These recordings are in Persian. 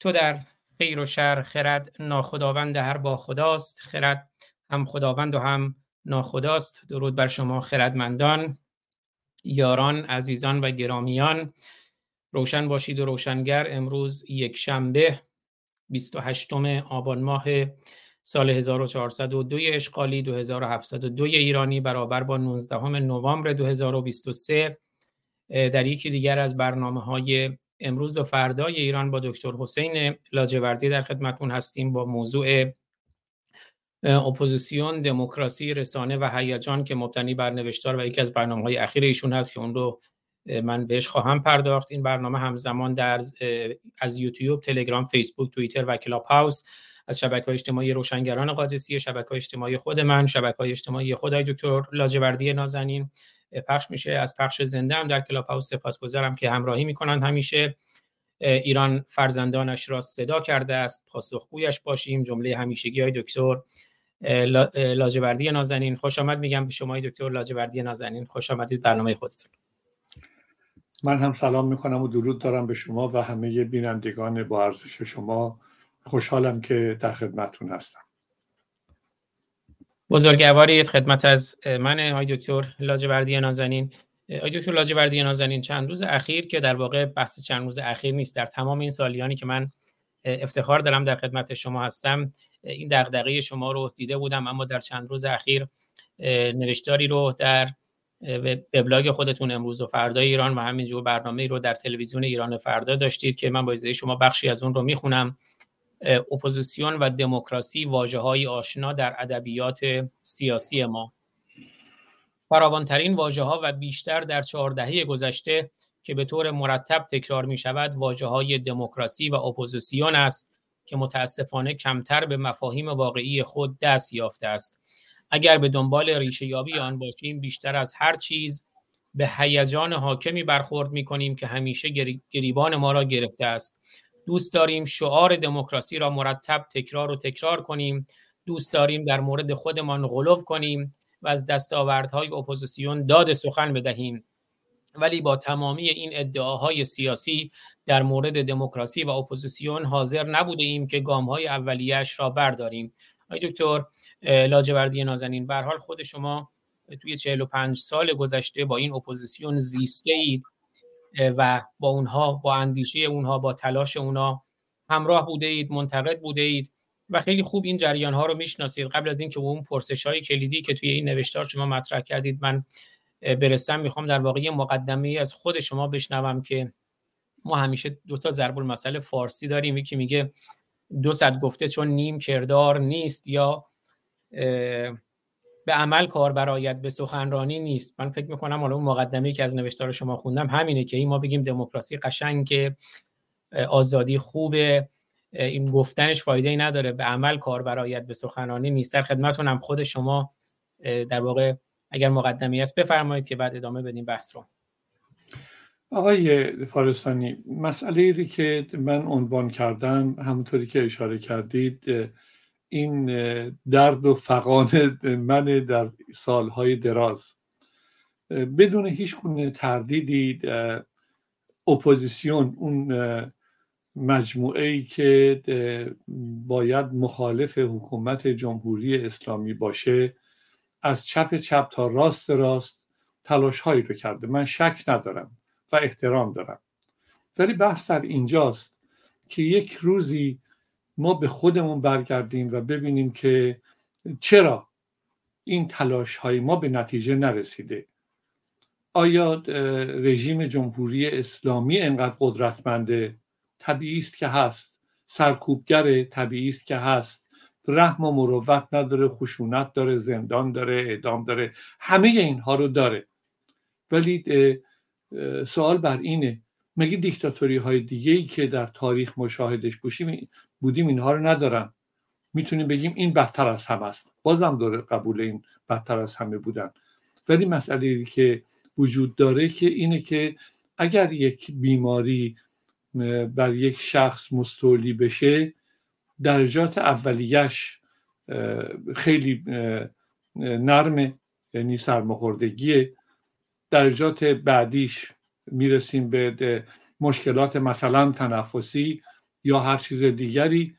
تو در خیر و شر خرد ناخداوند هر با خداست. خرد هم خداوند و هم ناخداست. درود بر شما خردمندان یاران عزیزان و گرامیان. روشن باشید و روشنگر امروز یک شنبه 28 آبان ماه سال 1402 اشغالی 2702 ایرانی برابر با 19 نوامبر 2023 در یکی دیگر از برنامه های امروز و فردای ایران با دکتر حسین لاجوردی در خدمتون هستیم با موضوع اپوزیسیون دموکراسی رسانه و هیجان که مبتنی بر نوشتار و یکی از برنامه های اخیر ایشون هست که اون رو من بهش خواهم پرداخت. این برنامه همزمان در از یوتیوب تلگرام فیسبوک توییتر و کلاب هاوس از شبکه های اجتماعی روشنگران قادسیه شبکه های اجتماعی خود من شبکه های اجتماعی آقای دکتر لاجوردی نازنین پخش میشه. از پخش زنده هم در کلاب هاوس سپاسگزارم که همراهی می‌کنن. همیشه ایران فرزندانش را صدا کرده است. پاسخگویش باشیم. جمله همیشگی های دکتر لاجوردی نازنین. خوش آمد میگم به شما دکتر لاجوردی نازنین. خوش آمدید برنامه خودتون. من هم سلام می‌کنم و درود دارم به شما و همه بینندگان با ارزش شما. خوشحالم که در خدمتون هستم. بزرگوارید خدمت از من آقای دکتر لاجوردی نازنین. آقای دکتر لاجوردی نازنین چند روز اخیر که در واقع بحث چند روز اخیر نیست در تمام این سالیانی که من افتخار دارم در خدمت شما هستم این دغدغه شما رو دیده بودم اما در چند روز اخیر نوشتاری رو در وبلاگ خودتون امروز و فردا ایران و همینجور برنامه رو در تلویزیون ایران فردا داشتید که من با شما بخشی از اون رو می‌خونم. اپوزیسیون و دموکراسی واژه های آشنا در ادبیات سیاسی ما. فراوانترین واژه ها و بیشتر در چهار دهه گذشته که به طور مرتب تکرار می شود واژه های دموکراسی و اپوزیسیون است که متاسفانه کمتر به مفاهیم واقعی خود دست یافته است. اگر به دنبال ریشه یابی آن باشیم بیشتر از هر چیز به هیجان حاکمی برخورد می کنیم که همیشه گریبان ما را گرفته است. دوست داریم شعار دموکراسی را مرتب تکرار و تکرار کنیم. دوست داریم در مورد خودمان غلو کنیم و از دستاوردهای اپوزیسیون داد سخن بدهیم. ولی با تمامی این ادعاهای سیاسی در مورد دموکراسی و اپوزیسیون حاضر نبوده ایم که گام های اولیش را برداریم. آقای دکتر لاجوردی نازنین به حال خود شما توی 45 سال گذشته با این اپوزیسیون زیسته اید و با اونها با اندیشه اونها با تلاش اونها همراه بوده اید منتقد بوده اید و خیلی خوب این جریان ها رو می‌شناسید. قبل از اینکه اون پرسش های کلیدی که توی این نوشتار شما مطرح کردید من برسم می‌خوام در واقع مقدمه از خود شما بشنوم که ما همیشه دو تا ضرب المثل فارسی داریم. یکی میگه دو صد گفته چون نیم کردار نیست یا به عمل کار برایت به سخنرانی نیست. من فکر می‌کنم حالا اون مقدمه که از نوشتار شما خوندم همینه که این ما بگیم دموکراسی قشنگ آزادی خوبه. این گفتنش فایده ای نداره. به عمل کار برایت به سخنرانی نیست. در خدمتتون هم خود شما در واقع اگر مقدمی است بفرمایید که بعد ادامه بدیم بحث رو. آقای فارستانی مسئله که من عنوان کردم همونطوری که اشاره کردید این درد و فقان من در سالهای دراز. بدون هیچ گونه تردیدی اپوزیسیون اون مجموعه ای که باید مخالف حکومت جمهوری اسلامی باشه از چپ چپ تا راست راست تلاش هایی رو کرده. من شک ندارم و احترام دارم. ولی بحث در اینجاست که یک روزی ما به خودمون برگردیم و ببینیم که چرا این تلاش های ما به نتیجه نرسیده. آیا رژیم جمهوری اسلامی انقدر قدرتمنده؟ طبیعی است که هست. سرکوبگر طبیعی است که هست. رحم و مروت نداره خشونت داره زندان داره اعدام داره همه اینها رو داره. ولی سوال بر اینه. مگه دیکتاتوری های دیگه ای که در تاریخ مشاهدش بودیم اینها رو ندارن. می‌تونیم بگیم این بدتر از همه است. بازم داره قبول این بدتر از همه بودن. ولی مسئله که وجود داره که اینه که اگر یک بیماری بر یک شخص مستولی بشه درجات اولیش خیلی نرمه یعنی سرماخوردگی درجات بعدیش می‌رسیم به مشکلات مثلا تنفسی. یا هر چیز دیگری.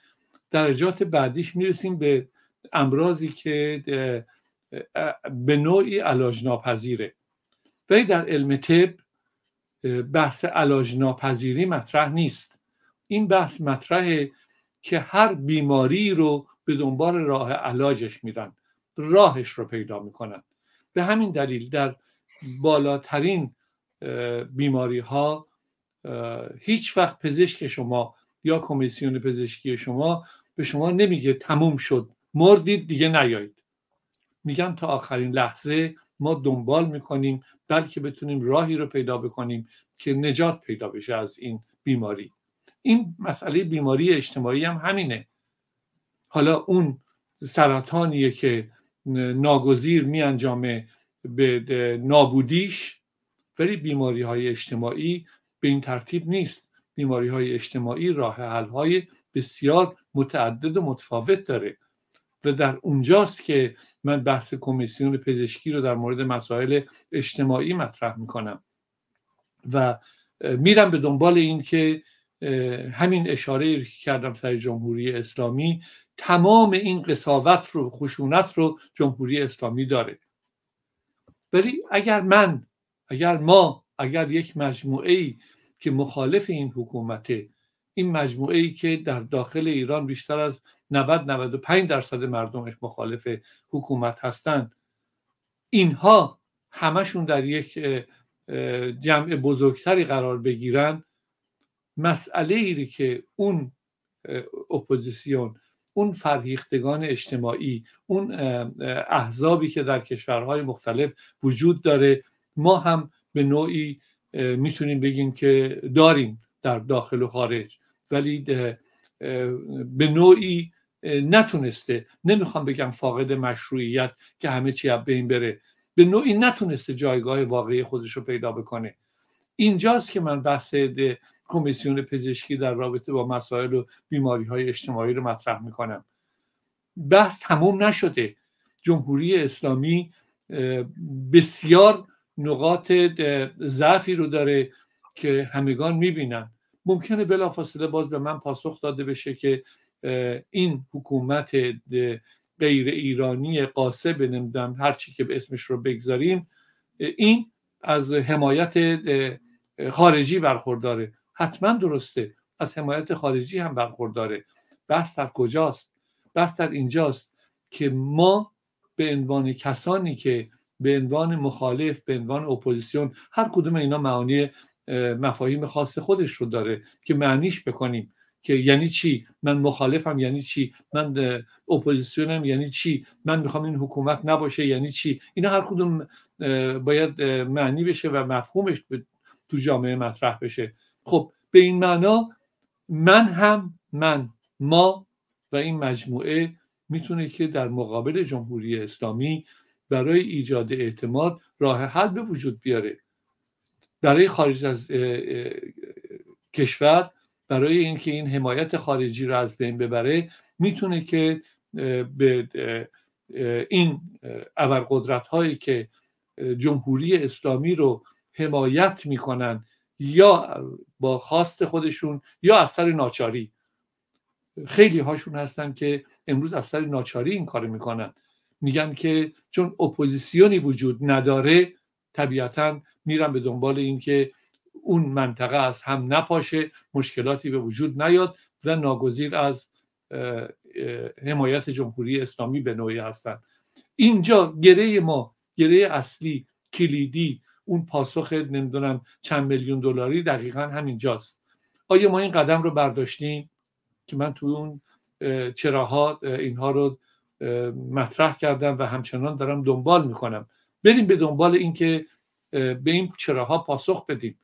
درجات بعدیش می‌رسیم به امراضی که به نوعی علاج ناپذیره ولی در علم طب بحث علاج ناپذیری مطرح نیست. این بحث مطرحه که هر بیماری رو به دنبال راه علاجش میرن. راهش رو پیدا می‌کنن. به همین دلیل در بالاترین بیماری ها هیچ وقت پزشک شما یا کمیسیون پزشکی شما به شما نمیگه تموم شد مردید دیگه نیایید. میگن تا آخرین لحظه ما دنبال می‌کنیم بلکه بتونیم راهی رو پیدا بکنیم که نجات پیدا بشه از این بیماری. این مسئله بیماری اجتماعی هم همینه. حالا اون سرطانیه که ناگزیر می انجامه به نابودیش ولی بیماری های اجتماعی به این ترتیب نیست. بیماری های اجتماعی راه حل های بسیار متعدد و متفاوت داره و در اونجاست که من بحث کمیسیون پزشکی رو در مورد مسائل اجتماعی مطرح می‌کنم و میرم به دنبال این که همین اشاره که کردم سر جمهوری اسلامی تمام این قصاوت رو خشونت رو جمهوری اسلامی داره. ولی اگر من اگر ما اگر یک مجموعه ای که مخالف این حکومته این مجموعه ای که در داخل ایران بیشتر از 90 95 درصد مردمش مخالف حکومت هستند. اینها همشون در یک جمع بزرگتری قرار بگیرن. مسئله ای که اون اپوزیسیون اون فرهیختگان اجتماعی اون احزابی که در کشورهای مختلف وجود داره ما هم به نوعی می‌تونیم بگیم که داریم در داخل و خارج. ولی به نوعی نتونسته. نمی‌خوام بگم فاقد مشروعیت که همه چی به این بره. به نوعی نتونسته جایگاه واقعی خودش رو پیدا بکنه. اینجاست که من بحث کمیسیون پزشکی در رابطه با مسائل و بیماری های اجتماعی رو مطرح می‌کنم. بحث تموم نشده. جمهوری اسلامی بسیار نقاط ضعفی رو داره که همگان می‌بینن. ممکنه بلافاصله باز به من پاسخ داده بشه که این حکومت غیر ایرانی قاسب نمی‌دونم هر چی که به اسمش رو بگذاریم این از حمایت خارجی برخورداره. حتما درسته از حمایت خارجی هم برخورداره. بحث در کجاست؟ بحث در اینجاست که ما به عنوان کسانی که به عنوان مخالف به عنوان اپوزیسیون هر کدوم اینا معانی مفاهیم خاص خودش رو داره که معنیش بکنیم. که یعنی چی؟ من مخالفم یعنی چی؟ من اپوزیسیونم یعنی چی؟ من می‌خوام این حکومت نباشه یعنی چی؟ اینا هر کدوم باید معنی بشه و مفهومش تو جامعه مطرح بشه. خب به این معنا من هم من ما و این مجموعه می‌تونه که در مقابل جمهوری اسلامی برای ایجاد اعتماد راه حل به وجود بیاره. برای خارج از کشور برای اینکه این حمایت خارجی رو از بین ببره می‌تونه که به این ابرقدرت هایی که جمهوری اسلامی رو حمایت می‌کنن یا با خواست خودشون یا از سر ناچاری. خیلی هاشون هستن که امروز از سر ناچاری این کار می‌کنن. میگن که چون اپوزیسیونی وجود نداره طبیعتا میرن به دنبال اینکه اون منطقه از هم نپاشه مشکلاتی به وجود نیاد و ناگزیر از حمایت جمهوری اسلامی به نوعی هستند اینجا گره ما گره اصلی کلیدی اون پاسخ نمی‌دونم چند میلیون دلاری دقیقا همینجاست. آیا ما این قدم رو برداشتیم؟ که من تو اون چراها اینها رو مطرح کردم و همچنان دارم دنبال می‌کنم. بریم به دنبال اینکه به این چراها پاسخ بدیم.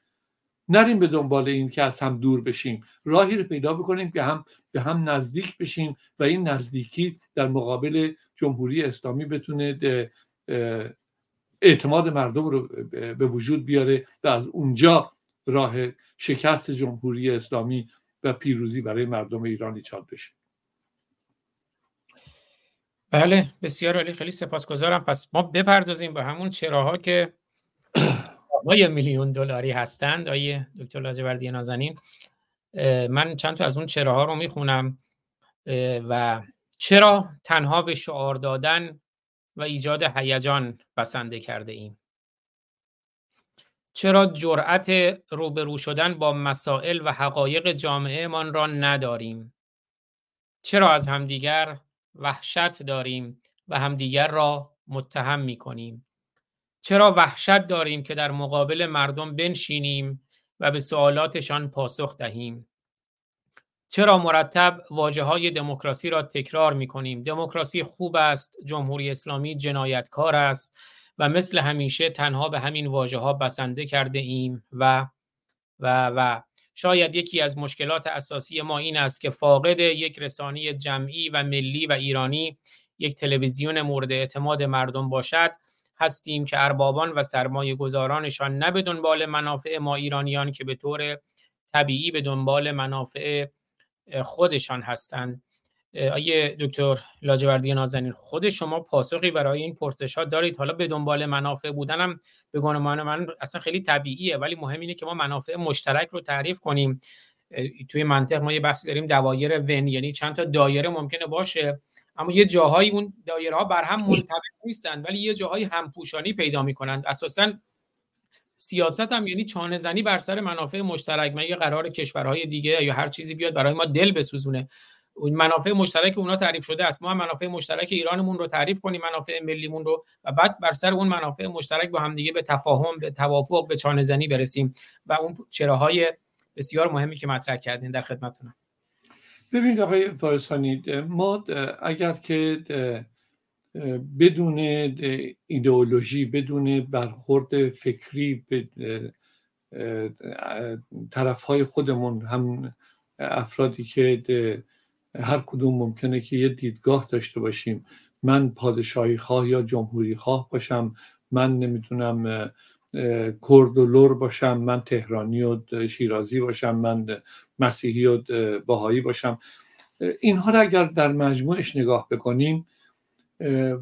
نریم به دنبال این که از هم دور بشیم. راهی رو پیدا بکنیم که هم به هم نزدیک بشیم و این نزدیکی در مقابل جمهوری اسلامی بتونه اعتماد مردم رو به وجود بیاره و از اونجا راه شکست جمهوری اسلامی و پیروزی برای مردم ایران ایجاد بشه. بله بسیار عالی. خیلی سپاسگزارم. پس ما بپردازیم به همون چراها که های میلیون دلاری هستند آیه دکتر لاجوردی نازنین. من چند تا از اون چراها رو می‌خونم. و چرا تنها به شعار دادن و ایجاد هیجان بسنده کرده ایم؟ چرا جرأت روبرو شدن با مسائل و حقایق جامعهمان را نداریم؟ چرا از همدیگر وحشت داریم و همدیگر را متهم می کنیم چرا وحشت داریم که در مقابل مردم بنشینیم و به سوالاتشان پاسخ دهیم؟ چرا مرتب واجه های دموکراسی را تکرار می کنیم دموکراسی خوب است جمهوری اسلامی جنایتکار است و مثل همیشه تنها به همین واژه ها بسنده کرده ایم و و و. شاید یکی از مشکلات اساسی ما این است که فاقد یک رسانی جمعی و ملی و ایرانی یک تلویزیون مورد اعتماد مردم باشد هستیم که اربابان و سرمایه گذارانشان نه به دنبال منافع ما ایرانیان که به طور طبیعی به دنبال منافع خودشان هستند. آیه دکتر لاجوردی نازنین خود شما پاسخی برای این پرسش ها دارید. حالا به دنبال منافع بودنم به گمان من اصلا خیلی طبیعیه ولی مهم اینه که ما منافع مشترک رو تعریف کنیم. توی منطق ما یه بحثی داریم دوایر ون یعنی چند تا دایره ممکنه باشه اما یه جاهایی اون دایره ها بر هم منطبق نیستن ولی یه جاهایی همپوشانی پیدا می‌کنند. اساسا سیاست هم یعنی چانه زنی بر سر منافع مشترک مگه قرار کشورهای دیگه یا هر چیزی بیاد برای ما دل بسوزونه. منافع مشترک اونا تعریف شده است. ما هم منافع مشترک ایرانمون رو تعریف کنیم منافع ملیمون رو و بعد بر سر اون منافع مشترک با همدیگه به تفاهم به توافق به چانه زنی برسیم و اون چراهای بسیار مهمی که مطرح کردین در خدمتتونم. ببینید آقای فارسانی ما اگر که بدون ایدئولوژی بدون برخورد فکری به طرف های خودمون هم افرادی که هر کدوم ممکنه که یه دیدگاه داشته باشیم. من پادشاهی خواه یا جمهوری خواه باشم. من نمی‌دونم کرد و لور باشم. من تهرانی و شیرازی باشم. من مسیحی و باهایی باشم. اینها را اگر در مجموعش نگاه بکنیم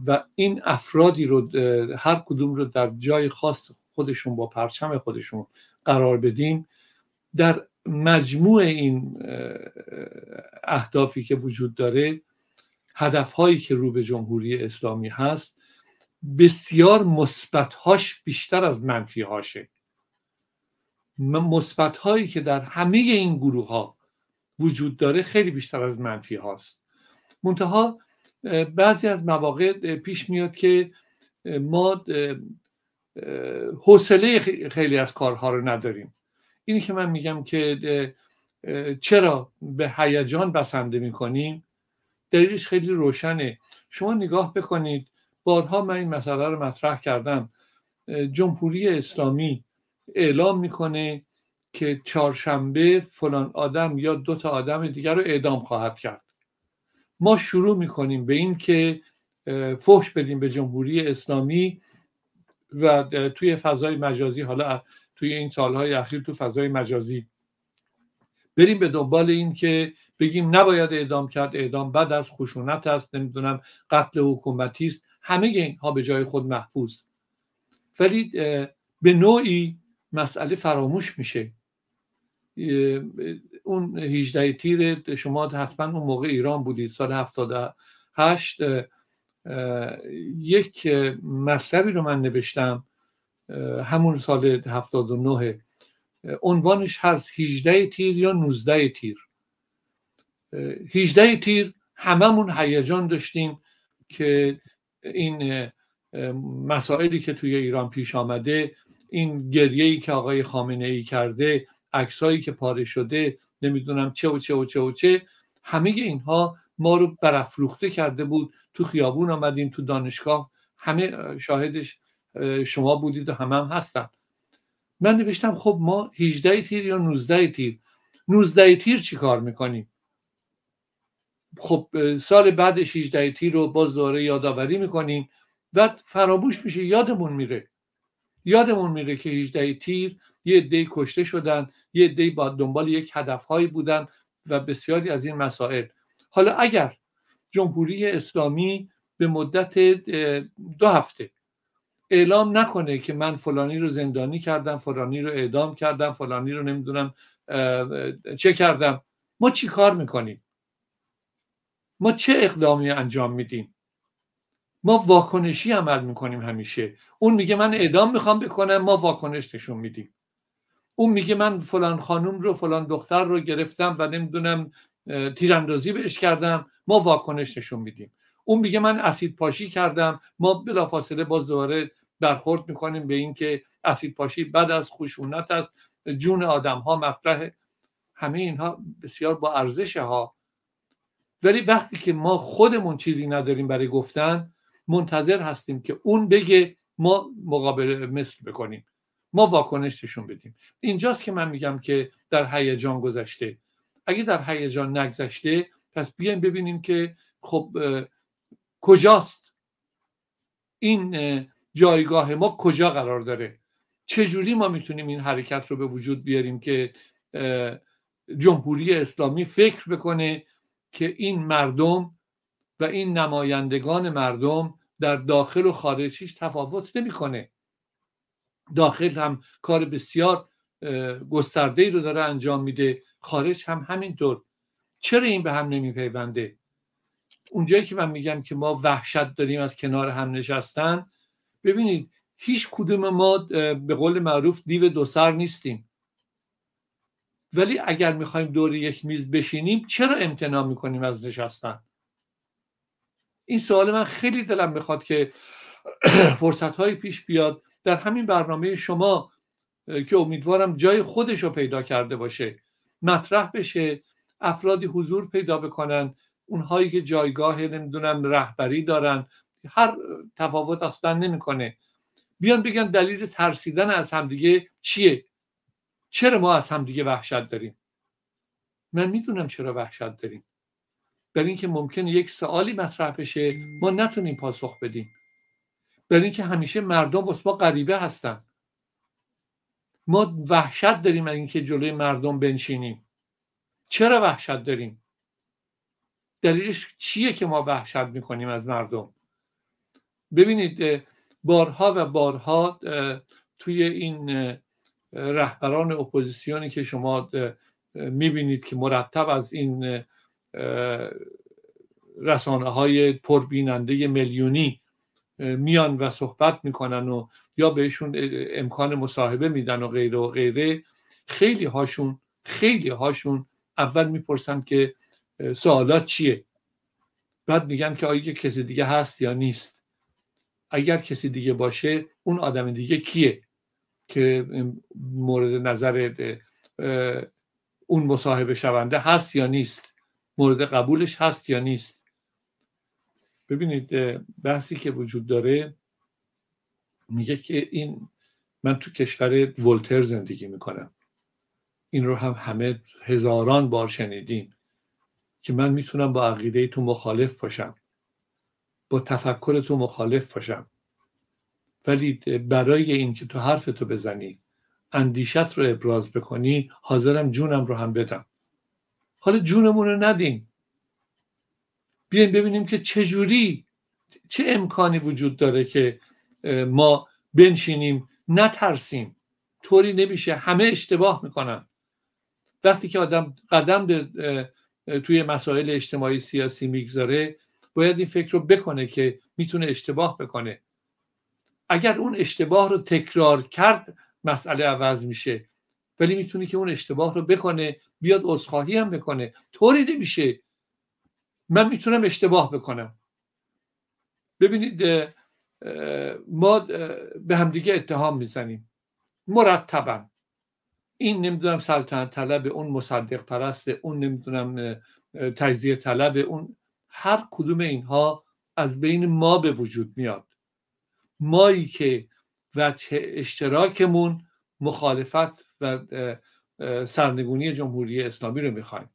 و این افرادی رو هر کدوم رو در جای خاص خودشون با پرچم خودشون قرار بدیم در مجموع این اهدافی که وجود داره هدفهایی که رو به جمهوری اسلامی هست بسیار مثبتهاش بیشتر از منفیهاشه. مثبتهایی که در همه این گروه ها وجود داره خیلی بیشتر از منفی هاست منتها بعضی از مواقع پیش میاد که ما حوصله خیلی از کارها رو نداریم. اینی که من میگم که چرا به هیجان بسنده می‌کنیم؟ دلیلش خیلی روشنه. شما نگاه بکنید بارها من این مسئله رو مطرح کردم. جمهوری اسلامی اعلام می‌کنه که چهارشنبه فلان آدم یا دو تا آدم دیگر رو اعدام خواهد کرد. ما شروع می‌کنیم به این که فحش بدیم به جمهوری اسلامی و توی فضای مجازی حالا توی این سالهای اخیر تو فضای مجازی. بریم به دنبال این که بگیم نباید اعدام کرد اعدام بد از خشونت است نمی‌دونم قتل حکومتی است. همه اینها به جای خود محفوظ. ولی به نوعی مسئله فراموش میشه. اون 18 تیر شما حتما اون موقع ایران بودید سال 78 یک مطلبی رو من نوشتم. همون سال 79 عنوانش هست 18 تیر یا 19 تیر. 18 تیر هممون هیجان داشتیم که این مسائلی که توی ایران پیش آمده این گریه ای که آقای خامنه ای کرده عکسایی که پاره شده نمی‌دونم چه و چه و چه و چه همه اینها ما رو برافروخته کرده بود. تو خیابون آمدیم تو دانشگاه همه شاهدش شما بودید و همه هم هستن. من نوشتم خب ما 18 تیر یا 19 تیر؟ 19 تیر چی کار می‌کنیم؟ خب سال بعدش 18 تیر رو باز دوره یادآوری می‌کنیم و فراموش میشه یادمون میره. یادمون میره که 18 تیر یه عده کشته شدن یه عده با دنبال یک هدفهایی بودن و بسیاری از این مسائل. حالا اگر جمهوری اسلامی به مدت دو هفته اعلام نکنه که من فلانی رو زندانی کردم فلانی رو اعدام کردم فلانی رو نمی‌دونم چه کردم. ما چی کار می‌کنیم؟ ما چه اقدامی انجام میدیم؟ ما واکنشی عمل می‌کنیم همیشه. اون میگه من اعدام می‌خوام بکنم ما واکنش نشون میدیم. اون میگه من فلان خانوم رو فلان دختر رو گرفتم و نمی‌دونم تیراندازی بهش کردم ما واکنش نشون میدیم. اون میگه من اسید پاشی کردم. ما بلافاصله باز دوباره برخورد می‌کنیم به اینکه اسید پاشی بعد از خشونت است جون آدم ها مطرح همه اینها بسیار با ارزش ها ولی وقتی که ما خودمون چیزی نداریم برای گفتن منتظر هستیم که اون بگه ما مقابل مثل بکنیم. ما واکنش نشون بدیم. اینجاست که من میگم که در هیجان گذشته. اگه در هیجان نگذشته پس بیایم ببینیم که خب کجاست؟ این جایگاه ما کجا قرار داره؟ چجوری ما می‌تونیم این حرکت رو به وجود بیاریم که جمهوری اسلامی فکر بکنه که این مردم و این نمایندگان مردم در داخل و خارجیش تفاوت نمی‌کنه؟ داخل هم کار بسیار گسترده ای رو داره انجام میده خارج هم همینطور. چرا این به هم نمیپیونده؟ اونجایی که من میگم که ما وحشت داریم از کنار هم نشستن ببینید هیچ کدوم ما به قول معروف دیو دو سر نیستیم. ولی اگر می‌خوایم دور یک میز بشینیم چرا امتناع می‌کنیم از نشستن؟ این سوال من خیلی دلم می‌خواد که فرصت های پیش بیاد. در همین برنامه شما که امیدوارم جای خودش رو پیدا کرده باشه مطرح بشه افرادی حضور پیدا بکنن اونهایی که جایگاه نمی‌دونم رهبری دارن هر تفاوت اصلا نمی‌کنه. بیان بگن دلیل ترسیدن از همدیگه چیه؟ چرا ما از همدیگه وحشت داریم؟ من می‌دونم چرا وحشت داریم. برای اینکه ممکنه یک سوالی مطرح بشه ما نتونیم پاسخ بدیم. برای اینکه همیشه مردم واسه ما غریبه هستن. ما وحشت داریم از اینکه جلوی مردم بنشینیم. چرا وحشت داریم؟ دلیلش چیه که ما وحشت می‌کنیم از مردم؟ ببینید بارها و بارها توی این رهبران اپوزیسیونی که شما می‌بینید که مرتب از این رسانه های پربیننده میلیونی میان و صحبت می‌کنن و یا بهشون امکان مصاحبه میدن و غیره و غیره خیلی هاشون خیلی هاشون اول می‌پرسن که سوالات چیه؟ بعد میگن که آیا کسی دیگه هست یا نیست. اگر کسی دیگه باشه اون آدم دیگه کیه که مورد نظر اون مصاحبه شونده هست یا نیست؟ مورد قبولش هست یا نیست؟ ببینید بحثی که وجود داره میگه که این من تو کشور ولتر زندگی می‌کنم. این رو هم همه هزاران بار شنیدیم. که من می‌تونم با عقیده تو مخالف باشم. با تفکر تو مخالف باشم. ولی برای اینکه تو حرف تو بزنی اندیشت رو ابراز بکنی حاضرم جونم رو هم بدم. حالا جونمون رو ندیم. بیایم ببینیم که چجوری چه امکانی وجود داره که ما بنشینیم نترسیم. طوری نمیشه. همه اشتباه می‌کنن. وقتی که آدم قدم به توی مسائل اجتماعی سیاسی می‌گذاره باید این فکر رو بکنه که می‌تونه اشتباه بکنه. اگر اون اشتباه رو تکرار کرد مسئله عوض میشه. ولی می‌تونه که اون اشتباه رو بکنه بیاد عذرخواهی هم بکنه. طوری نمیشه. من می‌تونم اشتباه بکنم. ببینید ما به همدیگه اتهام می‌زنیم. مرتبا. این نمی‌دونم سلطنت طلب اون مصدق پرست اون نمی‌دونم تجزیه طلب اون هر کدوم اینها از بین ما به وجود میاد. مایی که وجه اشتراکمون مخالفت و سرنگونی جمهوری اسلامی رو می‌خوایم.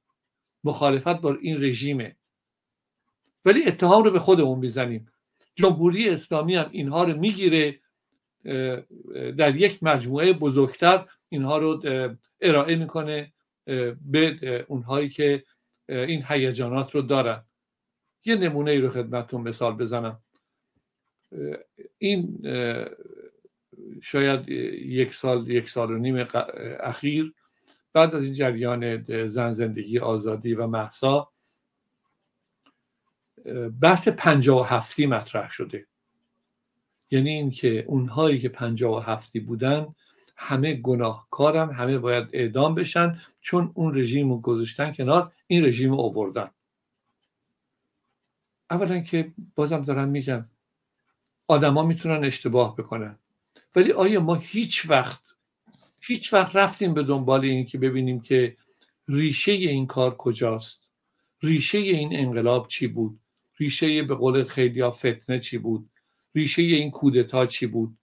مخالفت با این رژیمه. ولی اتهام رو به خودمون می‌زنیم. جمهوری اسلامی هم اینها رو می‌گیره در یک مجموعه بزرگتر اینها رو ارائه می‌کنه به اونهایی که این هیجانات رو دارن. یه نمونه ای رو خدمتتون مثال بزنم. این شاید یک سال یک سال و نیم اخیر بعد از این جریان زن زندگی آزادی و محسا بحث پنجاه و هفتی مطرح شده. یعنی اینکه اونهایی که پنجاه و هفتی بودن همه گناهکارن همه باید اعدام بشن چون اون رژیم رو گذاشتن کنار این رژیم رو اووردن اولا که بازم دارم میگم آدما می‌تونن اشتباه بکنن. ولی آیا ما هیچ وقت هیچ وقت رفتیم به دنبال این که ببینیم که ریشه این کار کجاست؟ ریشه این انقلاب چی بود؟ ریشه به قول خیلی فتنه چی بود؟ ریشه این کودتا چی بود؟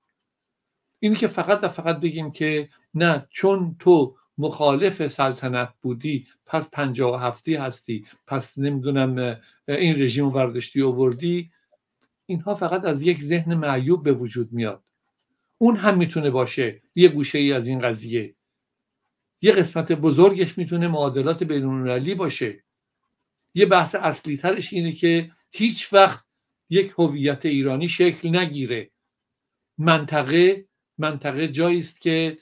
اینی که فقط و فقط بگیم که نه چون تو مخالف سلطنت بودی پس پنجاه و هفتی هستی پس نمی‌دونم این رژیم وردشتی آوردی اینها فقط از یک ذهن معیوب به وجود میاد. اون هم می‌تونه باشه یه گوشه ای از این قضیه. یه قسمت بزرگش می‌تونه معادلات بینالمللی باشه. یه بحث اصلی ترش اینه که هیچ وقت یک هویت ایرانی شکل نگیره. منطقه منطقه جایی است که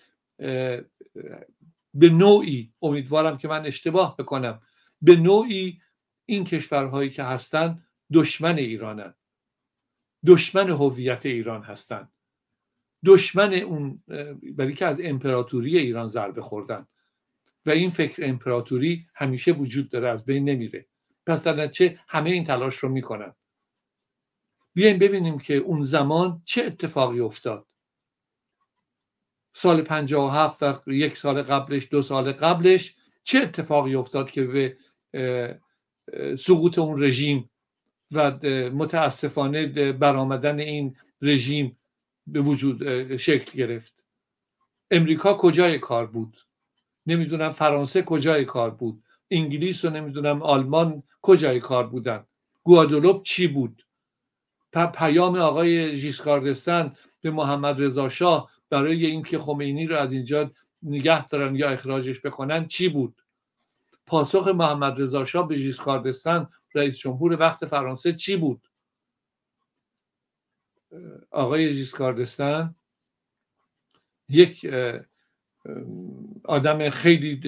به نوعی امیدوارم که من اشتباه بکنم. به نوعی این کشورهایی که هستن دشمن ایرانن. دشمن هویت ایران هستند دشمن اون برای که از امپراتوری ایران ضربه خوردن. و این فکر امپراتوری همیشه وجود داره از بین نمیره. پس در چه همه این تلاش رو می‌کنن. بیایم ببینیم که اون زمان چه اتفاقی افتاد. سال 57 و یک سال قبلش دو سال قبلش چه اتفاقی افتاد که به سقوط اون رژیم و متاسفانه برآمدن این رژیم به وجود شکل گرفت؟ امریکا کجای کار بود؟ نمی‌دونم فرانسه کجای کار بود؟ انگلیس و نمی‌دونم آلمان کجای کار بودن؟ گوادولوب چی بود؟ پیام آقای ژیسکاردستان به محمد رضا شاه برای اینکه خمینی رو از اینجا نگه دارن یا اخراجش بکنن چی بود؟ پاسخ محمد رضا شاه به ژیسکاردستان رئیس جمهور وقت فرانسه چی بود؟ آقای ژیسکاردستان یک آدم خیلی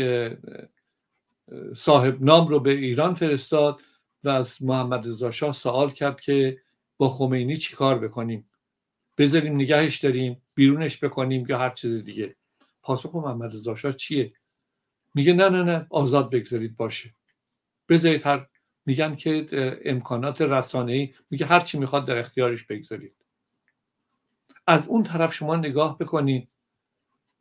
صاحب نام رو به ایران فرستاد و از محمد رضا شاه سوال کرد که با خمینی چی کار بکنیم؟ بذاریم نگهش داریم. بیرونش بکنیم یا هر چیز دیگه. پاسخ محمد رضا شاه چیه؟ میگه نه نه نه آزاد بگذارید باشه. بذارید هر میگن که امکانات ای میگه هر چی می‌خواد در اختیارش بگذارید. از اون طرف شما نگاه بکنید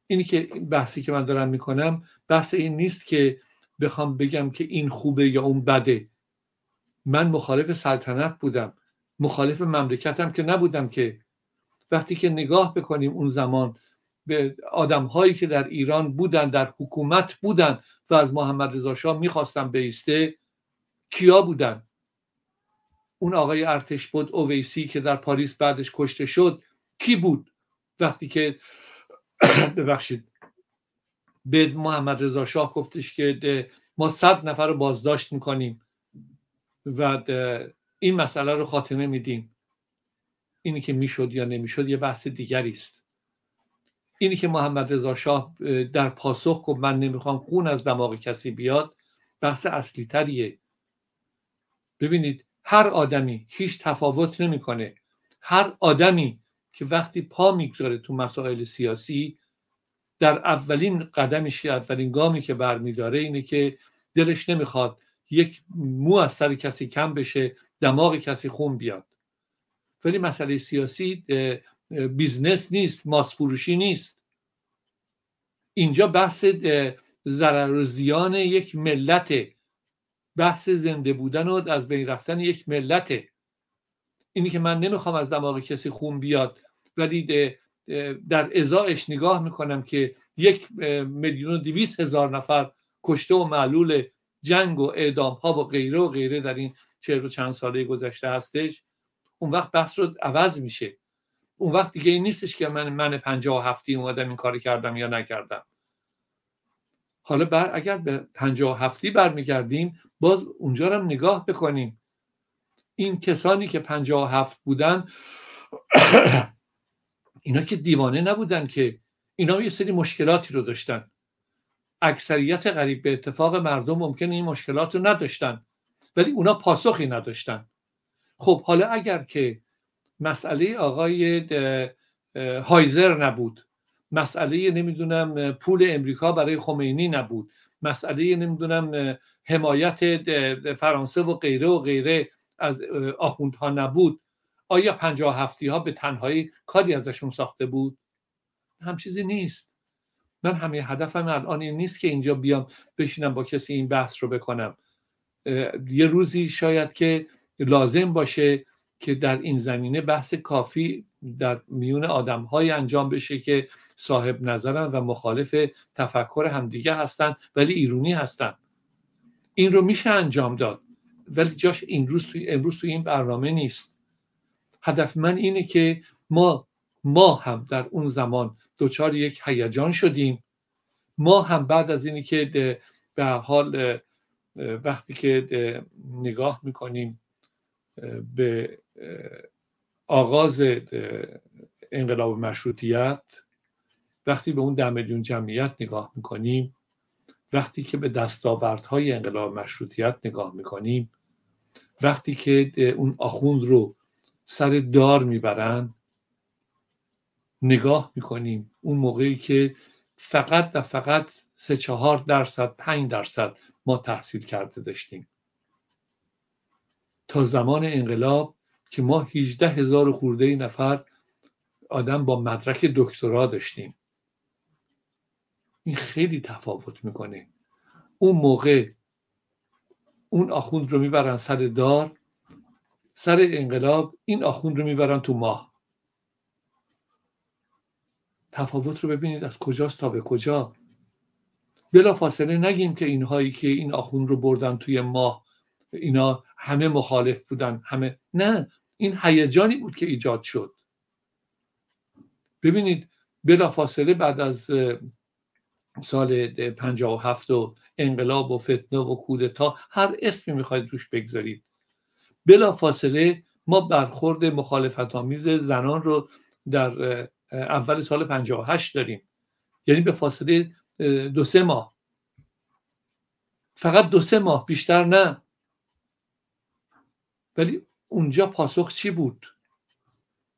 اینی که بحثی که من دارم می‌کنم بحث این نیست که بخوام بگم که این خوبه یا اون بده. من مخالف سلطنت بودم. مخالف مملکتم که نبودم که وقتی که نگاه بکنیم اون زمان به آدم هایی که در ایران بودن در حکومت بودن و از محمد رضا شاه می‌خواستن بیسته کیا بودن؟ اون آقای ارتش بود اویسی که در پاریس بعدش کشته شد کی بود؟ وقتی که ببخشید به محمد رضا شاه گفتش که ما صد نفر رو بازداشت می‌کنیم و این مسئله رو خاتمه میدیم. اینی که می‌شد یا نمی‌شد یه بحث دیگری است. اینی که محمد رضا شاه در پاسخ گفت من نمی‌خوام خون از دماغ کسی بیاد بحث اصلی تریه ببینید هر آدمی هیچ تفاوت نمی‌کنه. هر آدمی که وقتی پا می‌گذاره تو مسائل سیاسی در اولین قدمش اولین گامی که برمیداره اینه که دلش نمی‌خواد یک مو از سر کسی کم بشه دماغ کسی خون بیاد. ولی مسئله سیاسی business نیست ماست‌فروشی نیست. اینجا بحث ضرر و زیان یک ملت بحث زنده بودن و از بین رفتن یک ملته اینی که من نمی‌خوام از دماغ کسی خون بیاد ولی در ازایش نگاه می‌کنم که یک میلیون و دویست هزار نفر کشته و معلول جنگ و اعدام ها و غیره و غیره در این چهل و چند ساله گذشته هستش. اون وقت بحث رو عوض میشه. اون وقت دیگه این نیستش که من من پنجاه و هفتی اومدم این کاری کردم یا نکردم. حالا بر اگر به پنجاه و هفتی برمیگردیم باز اونجا رو نگاه بکنیم. این کسانی که پنجاه و هفت بودن اینا که دیوانه نبودن که اینا یه سری مشکلاتی رو داشتن. اکثریت غریب به اتفاق مردم ممکن این مشکلات رو نداشتن. ولی اونا پاسخی نداشتن. خب حالا اگر که مسئله آقای هایزر نبود مسئله نمی‌دونم پول امریکا برای خمینی نبود مسئله نمی‌دونم حمایت فرانسه و غیره و غیره از آخوندها نبود آیا پنجاه هفتی ها به تنهایی کاری ازشون ساخته بود؟ هم چیزی نیست. من همه هدفم الان این نیست که اینجا بیام بشینم با کسی این بحث رو بکنم. یه روزی شاید که لازم باشه که در این زمینه بحث کافی در میون آدم های انجام بشه که صاحب نظرن و مخالف تفکر همدیگه هستن ولی ایرونی هستن. این رو میشه انجام داد. ولی جاش این روز توی امروز توی این برنامه نیست. هدف من اینه که ما ما هم در اون زمان دچار یک هیجان شدیم. ما هم بعد از اینی که به حال وقتی که نگاه می‌کنیم به آغاز انقلاب مشروطیت وقتی به اون ده میلیون جمعیت نگاه می‌کنیم وقتی که به دستاوردهای انقلاب مشروطیت نگاه می‌کنیم وقتی که اون آخوند رو سر دار می‌برن نگاه می‌کنیم. اون موقعی که فقط و فقط سه چهار درصد پنج درصد ما تحصیل کرده داشتیم. تا زمان انقلاب که ما 18 هزار خورده نفر آدم با مدرک دکترا داشتیم. این خیلی تفاوت می‌کنه. اون موقع اون آخوند رو می‌برن سر دار سر انقلاب این آخوند رو می‌برن تو ماه. تفاوت رو ببینید از کجاست تا به کجا. بلا فاصله نگیم که اینهایی که این آخوند رو بردن توی ماه اینا همه مخالف بودن همه. نه این هیجانی بود که ایجاد شد. ببینید بلا فاصله بعد از سال 57 و انقلاب و فتنه و کودتا هر اسمی می‌خواید روش بگذارید. بلا فاصله ما برخورد مخالفت آمیز زنان رو در اول سال 58 داریم. یعنی به فاصله دو سه ماه. فقط دو سه ماه بیشتر نه. ولی اونجا پاسخ چی بود؟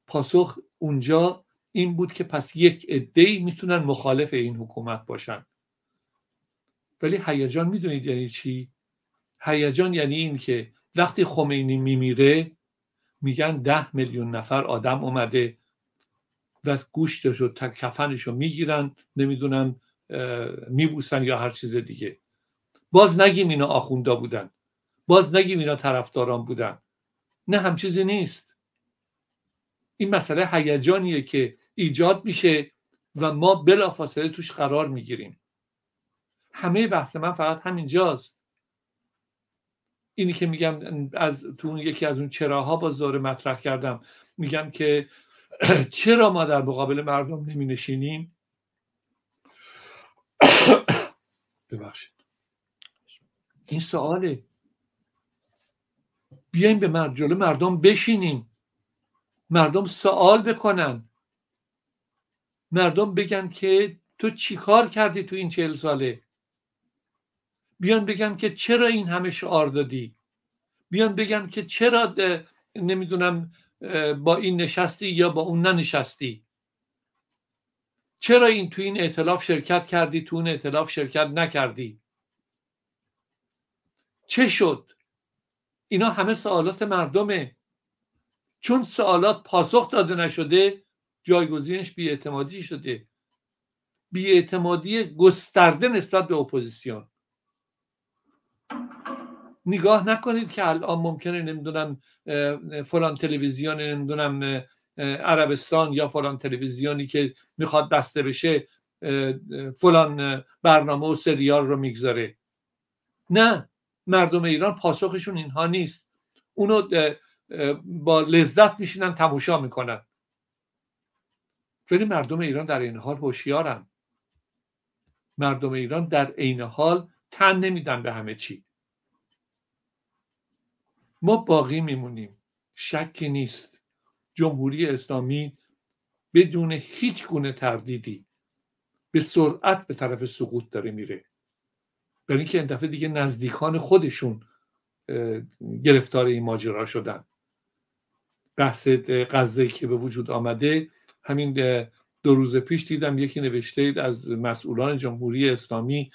پاسخ اونجا این بود که پس یک عده می‌تونن مخالف این حکومت باشن. ولی هیجان می‌دونید یعنی چی؟ هیجان یعنی این که وقتی خمینی میمیره میگن ده میلیون نفر آدم اومده و گوشتش رو کفنش رو می‌گیرن نمی‌دونم میبوسن یا هر چیز دیگه. باز نگیم اینا آخوندا بودن. باز نگیم اینا طرفداران بودن. نه هم چیزی نیست. این مسئله هیجانیه که ایجاد میشه و ما بلافاصله توش قرار می‌گیریم. همه بحث من فقط همینجاست اینی که میگم از تو اون یکی از اون چراها باز داره مطرح کردم. میگم که چرا ما در مقابل مردم نمی نشینیم ببخشید. این سواله. بیایم به جلو مردم بشینیم مردم سوال بکنن. مردم بگن که تو چیکار کردی تو این چهل ساله؟ بیان بگن که چرا این همه شعار دادی؟ بیان بگن که چرا نمی‌دونم با این نشستی یا با اون ننشستی؟ چرا این تو این اعتلاف شرکت کردی تو اون اعتلاف شرکت نکردی؟ چه شد؟ اینا همه سوالات مردمه. چون سوالات پاسخ داده نشده جایگزینش بیاعتمادی شده. بیاعتمادی گسترده نسبت به اپوزیسیون. نگاه نکنید که الان ممکنه نمی‌دونم فلان تلویزیون نمی‌دونم عربستان یا فلان تلویزیونی که می‌خواد بسته بشه فلان برنامه و سریال رو می‌گذاره. نه. مردم ایران پاسخشون اینها نیست. اونو با لذت میشینن تماشا می‌کنن. ولی مردم ایران در این حال هوشیارن. مردم ایران در عین حال تن نمیدن به همه چی. ما باقی میمونیم. شکی نیست. جمهوری اسلامی بدون هیچ گونه تردیدی به سرعت به طرف سقوط داره میره. برای اینکه این دفعه دیگه نزدیکان خودشون گرفتار این ماجرا شدن. بحث غزه که به وجود آمده همین دو روز پیش دیدم یکی نوشته از مسئولان جمهوری اسلامی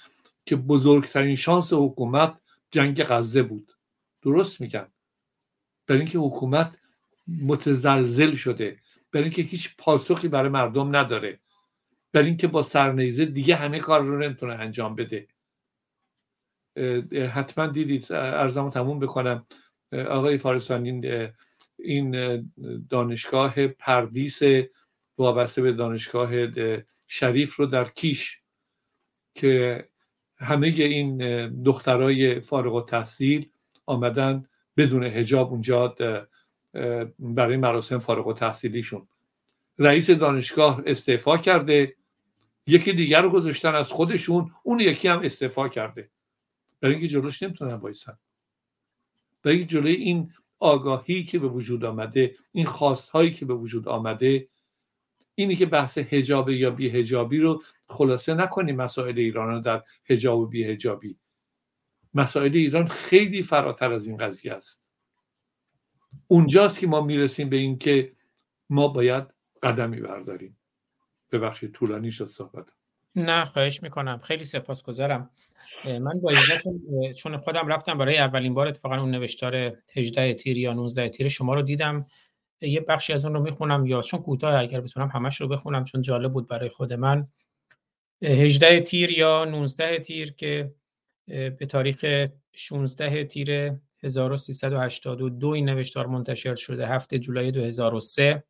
که بزرگترین شانس حکومت جنگ غزه بود. درست میگن برای اینکه حکومت متزلزل شده برای اینکه هیچ پاسخی برای مردم نداره برای اینکه با سرنیزه دیگه همه کار رو نمی‌تونه انجام بده. حتما دیدید. ارزمو تموم بکنم. آقای فارسانی این دانشگاه پردیس وابسته به دانشگاه شریف رو در کیش که همه این دخترای فارغ و تحصیل آمدن بدون هجاب اونجا برای مراسم فارغ و تحصیلیشون رئیس دانشگاه استعفا کرده. یکی دیگر رو گذاشتن از خودشون اون یکی هم استعفا کرده. برای اینکه جلوش نمی‌تونن وایسن. برای اینکه جلوی این آگاهی که به وجود آمده این خواست هایی که به وجود آمده اینی که بحث هجاب یا بی هجابی رو خلاصه نکنیم مسائل ایران رو در هجاب و بی هجابی مسائل ایران خیلی فراتر از این قضیه است. اونجاست که ما می‌رسیم به اینکه ما باید قدمی برداریم. ببخشید طولانی شد صحبت نه خواهش می‌کنم. خیلی سپاسگزارم. من با چون خودم رفتم برای اولین بار اتفاقا اون نوشتار 18 تیر یا 19 تیر شما رو دیدم. یه بخشی از اون رو می‌خونم یا چون کوتاه اگر بتونم همش رو بخونم چون جالب بود برای خود من. 18 تیر یا 19 تیر که به تاریخ 16 تیر 1382 این نوشتار منتشر شده هفته جولای 2003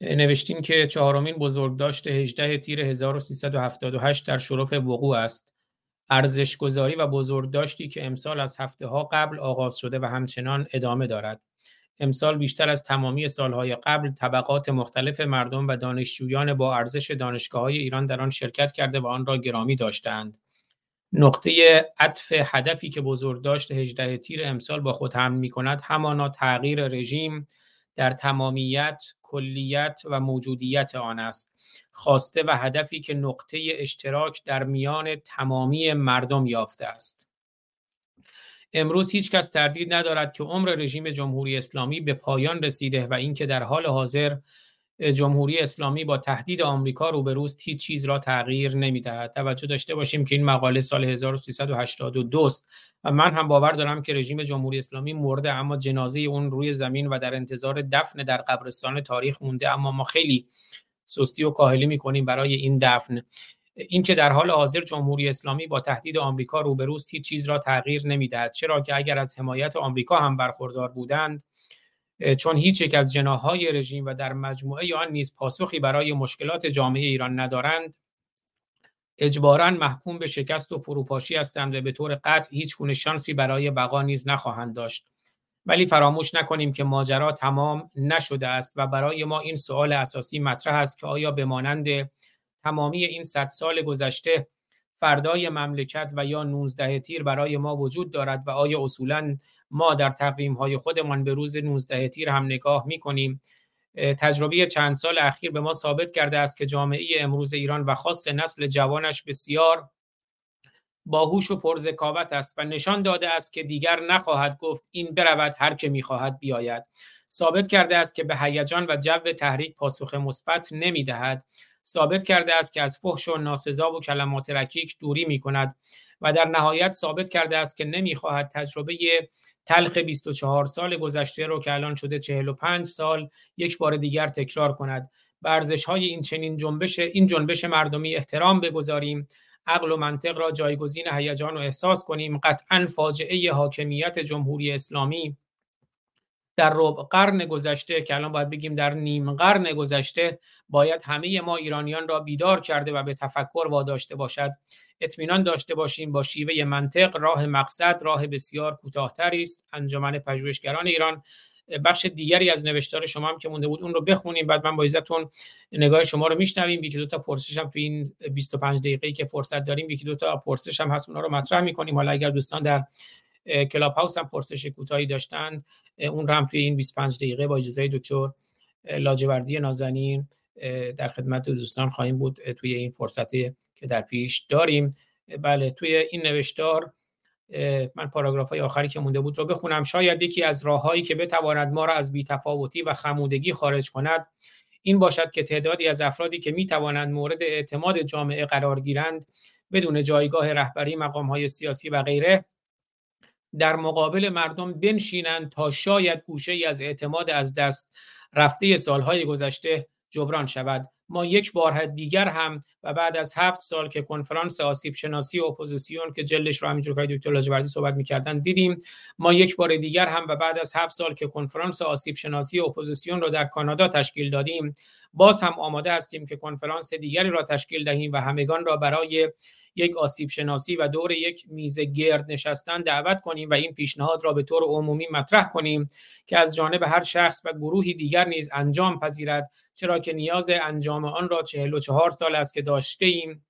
نوشتیم که چهارمین بزرگداشت 18 تیر 1378 در شرف وقوع است. ارزش گذاری و بزرگداشتی که امسال از هفته ها قبل آغاز شده و همچنان ادامه دارد امسال بیشتر از تمامی سالهای قبل طبقات مختلف مردم و دانشجویان با ارزش دانشگاه های ایران در آن شرکت کرده و آن را گرامی داشتند. نقطه عطف هدفی که بزرگداشت 18 تیر امسال با خود هم می کند همانا تغییر رژیم در تمامیت، کلیت و موجودیت آن است. خواسته و هدفی که نقطه اشتراک در میان تمامی مردم یافته است. امروز هیچ کس تردید ندارد که عمر رژیم جمهوری اسلامی به پایان رسیده و اینکه در حال حاضر جمهوری اسلامی با تهدید آمریکا روبروست هیچ چیز را تغییر نمی‌دهد. توجه داشته باشیم که این مقاله سال 1382 است و من هم باور دارم که رژیم جمهوری اسلامی مرده اما جنازه اون روی زمین و در انتظار دفن در قبرستان تاریخ مونده. اما ما خیلی سستی و کاهلی می‌کنیم برای این دفن. اینکه در حال حاضر جمهوری اسلامی با تهدید آمریکا روبروست هیچ چیز را تغییر نمی‌دهد. چرا که اگر از حمایت آمریکا هم برخوردار بودند چون هیچ یک از جناهای رژیم و در مجموعه آن نیز پاسخی برای مشکلات جامعه ایران ندارند اجبارا محکوم به شکست و فروپاشی هستند و به طور قطع هیچ گونه شانسی برای بقا نیز نخواهند داشت. ولی فراموش نکنیم که ماجرا تمام نشده است و برای ما این سوال اساسی مطرح است که آیا به مانند تمامی این صد سال گذشته فردای مملکت و یا 19 تیر برای ما وجود دارد و آیا اصولا ما در تقویم های خودمان به روز 19 تیر هم نگاه می کنیم تجربه چند سال اخیر به ما ثابت کرده است که جامعه امروز ایران و خاص نسل جوانش بسیار باهوش و پرذکاوت است و نشان داده است که دیگر نخواهد گفت این برود هر که می‌خواهد بیاید. ثابت کرده است که به هیجان و جو تحریک پاسخ مثبت نمی‌دهد. ثابت کرده است که از فحش و ناسزا و کلمات رکیک دوری می کند و در نهایت ثابت کرده است که نمی‌خواهد تجربه تلخ 24 سال گذشته رو که الان شده 45 سال یک بار دیگر تکرار کند. به های این چنین جنبش این جنبش مردمی احترام بگذاریم. عقل و منطق را جایگزین هیجان و احساس کنیم. قطعا فاجعه حاکمیت جمهوری اسلامی در ربع قرن گذشته که الان باید بگیم در نیم قرن گذشته باید همه ما ایرانیان را بیدار کرده و به تفکر واداشته باشد. اطمینان داشته باشیم با شیوه منطق راه مقصد راه بسیار کوتاهتری است. انجمن پژوهشگران ایران بخش دیگری از نوشتار شما هم که مونده بود اون رو بخونیم. بعد من با عزتون نگاه شما رو میشنویم. یکی دو تا پرسش هم تو این 25 دقیقه‌ای که فرصت داریم یکی دو تا پرسش هم هست اونها رو مطرح می‌کنیم. حالا اگر دوستان در کلاب هاوس هم پرسش کوتاهی داشتن. اون رو هم توی این 25 دقیقه با اجازه دکتر لاجوردی نازنین در خدمت دوستان خواهیم بود توی این فرصتی که در پیش داریم. بله توی این نوشتار من پاراگراف های آخری که مونده بود رو بخونم. شاید یکی از راههایی که بتواند ما را از بیتفاوتی و خمودگی خارج کند این باشد که تعدادی از افرادی که می توانند مورد اعتماد جامعه قرار گیرند بدون جایگاه رهبری مقام های سیاسی و غیره در مقابل مردم بنشینند تا شاید گوشه ای از اعتماد از دست رفته سالهای گذشته جبران شود. ما یک بار دیگر هم و بعد از هفت سال که کنفرانس آسیب شناسی اپوزیسیون که جلدش رو همینجور که دکتر لاجوردی صحبت می‌کردن دیدیم ما یک بار دیگر هم و بعد از هفت سال که کنفرانس آسیب شناسی اپوزیسیون رو در کانادا تشکیل دادیم باز هم آماده هستیم که کنفرانس دیگری را تشکیل دهیم و همگان را برای یک آسیب شناسی و دور یک میز گرد نشستن دعوت کنیم و این پیشنهاد را به طور عمومی مطرح کنیم که از جانب هر شخص و گروهی دیگر نیز انجام پذیرد چرا که نیاز انجام آن را 44 سال است که داشته ایم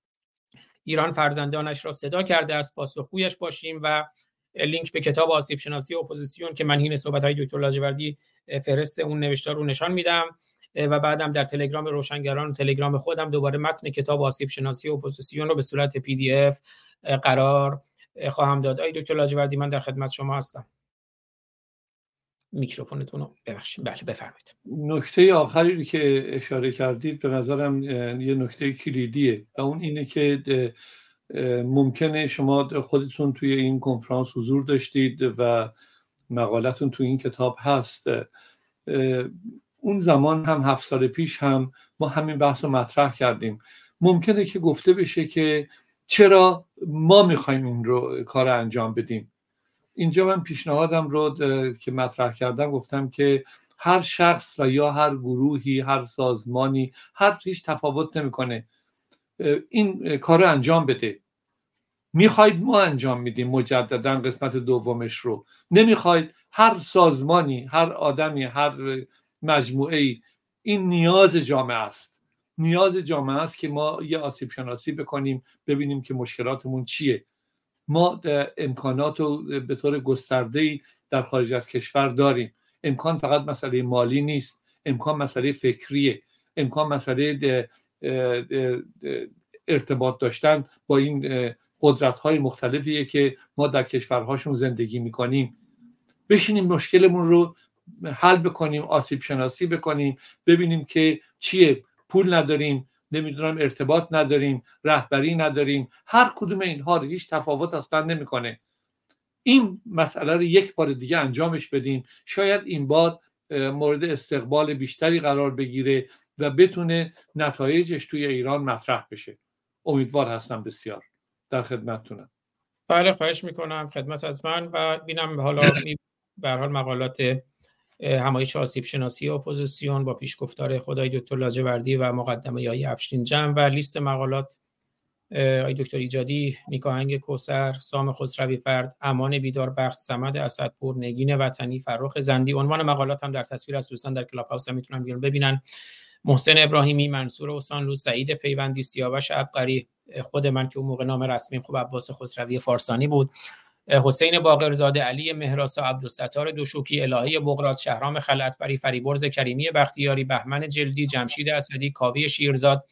ایران فرزندانش را صدا کرده است پاسخگویش باشیم و لینک به کتاب آسیب شناسی اپوزیسیون که من این صحبت های دکتر لاجوردی فهرست اون نوشتار رو نشان میدم. و بعدم در تلگرام روشنگران و تلگرام خودم دوباره متن کتاب آسیب شناسی اپوزیسیون رو به صورت PDF قرار خواهم داد. آقای دکتر لاجوردی من در خدمت شما هستم. میکروفونتون رو ببخشید. بله بفرمایید. نکته آخری که اشاره کردید به نظرم یه نکته کلیدیه و اون اینه که ممکنه شما خودتون توی این کنفرانس حضور داشتید و مقالتون توی این کتاب هست. اون زمان هم هفت سال پیش هم ما همین بحث رو مطرح کردیم. ممکنه که گفته بشه که چرا ما می‌خوایم این رو کار انجام بدیم. اینجا من پیشنهادم رو که مطرح کردم گفتم که هر شخص و یا هر گروهی هر سازمانی هر هیچ تفاوت نمی‌کنه. این کار رو انجام بده. می‌خواید ما انجام میدیم مجددا قسمت دومش رو. نمی‌خواید هر سازمانی هر آدمی هر مجموعه ای. این نیاز جامعه است. نیاز جامعه است که ما یه آسیب شناسی بکنیم ببینیم که مشکلاتمون چیه. ما امکانات رو به طور گسترده در خارج از کشور داریم. امکان فقط مسئله مالی نیست. امکان مسئله فکریه. امکان مسئله ارتباط داشتن با این قدرت های مختلفیه که ما در کشورهاشون زندگی می‌کنیم. بشینیم مشکلمون رو حل بکنیم آسیب شناسی بکنیم ببینیم که چیه پول نداریم نمی‌دونم ارتباط نداریم رهبری نداریم هر کدوم اینها رو هیچ تفاوت اصلا نمی‌کنه. این مسئله رو یک بار دیگه انجامش بدیم. شاید این بار مورد استقبال بیشتری قرار بگیره و بتونه نتایجش توی ایران مطرح بشه. امیدوار هستم بسیار. در خدمتتونم. بله خواهش می‌کنم. خدمت از من و بینم حالا به حال مقالات همایش آسیب شناسی اپوزیسیون با پیشگفتار آقای دکتر لاجوردی و مقدمه آقای افشین جمع و لیست مقالات آقای دکتر ایجادی نیک‌آهنگ کوثر سام خسروی فرد امان بیدار بخش سمد اسدپور نگین وطنی فرخ زندی. عنوان مقالات هم در تصویر از دوستان در کلاب هاوس می‌تونن بیان ببینن. محسن ابراهیمی منصور اوسانلو سعید پیوندی سیاوش ابقری. خود من که اون موقع نام رسمی خوب عباس خسروی فارسانی بود. حسین باقرزاده علی مهراسا عبدالستار دوشوکی الهه بغرات شهرام خلعتبری فریبرز کریمی بختیاری بهمن جلدی جمشید اسدی کاوی شیرزاد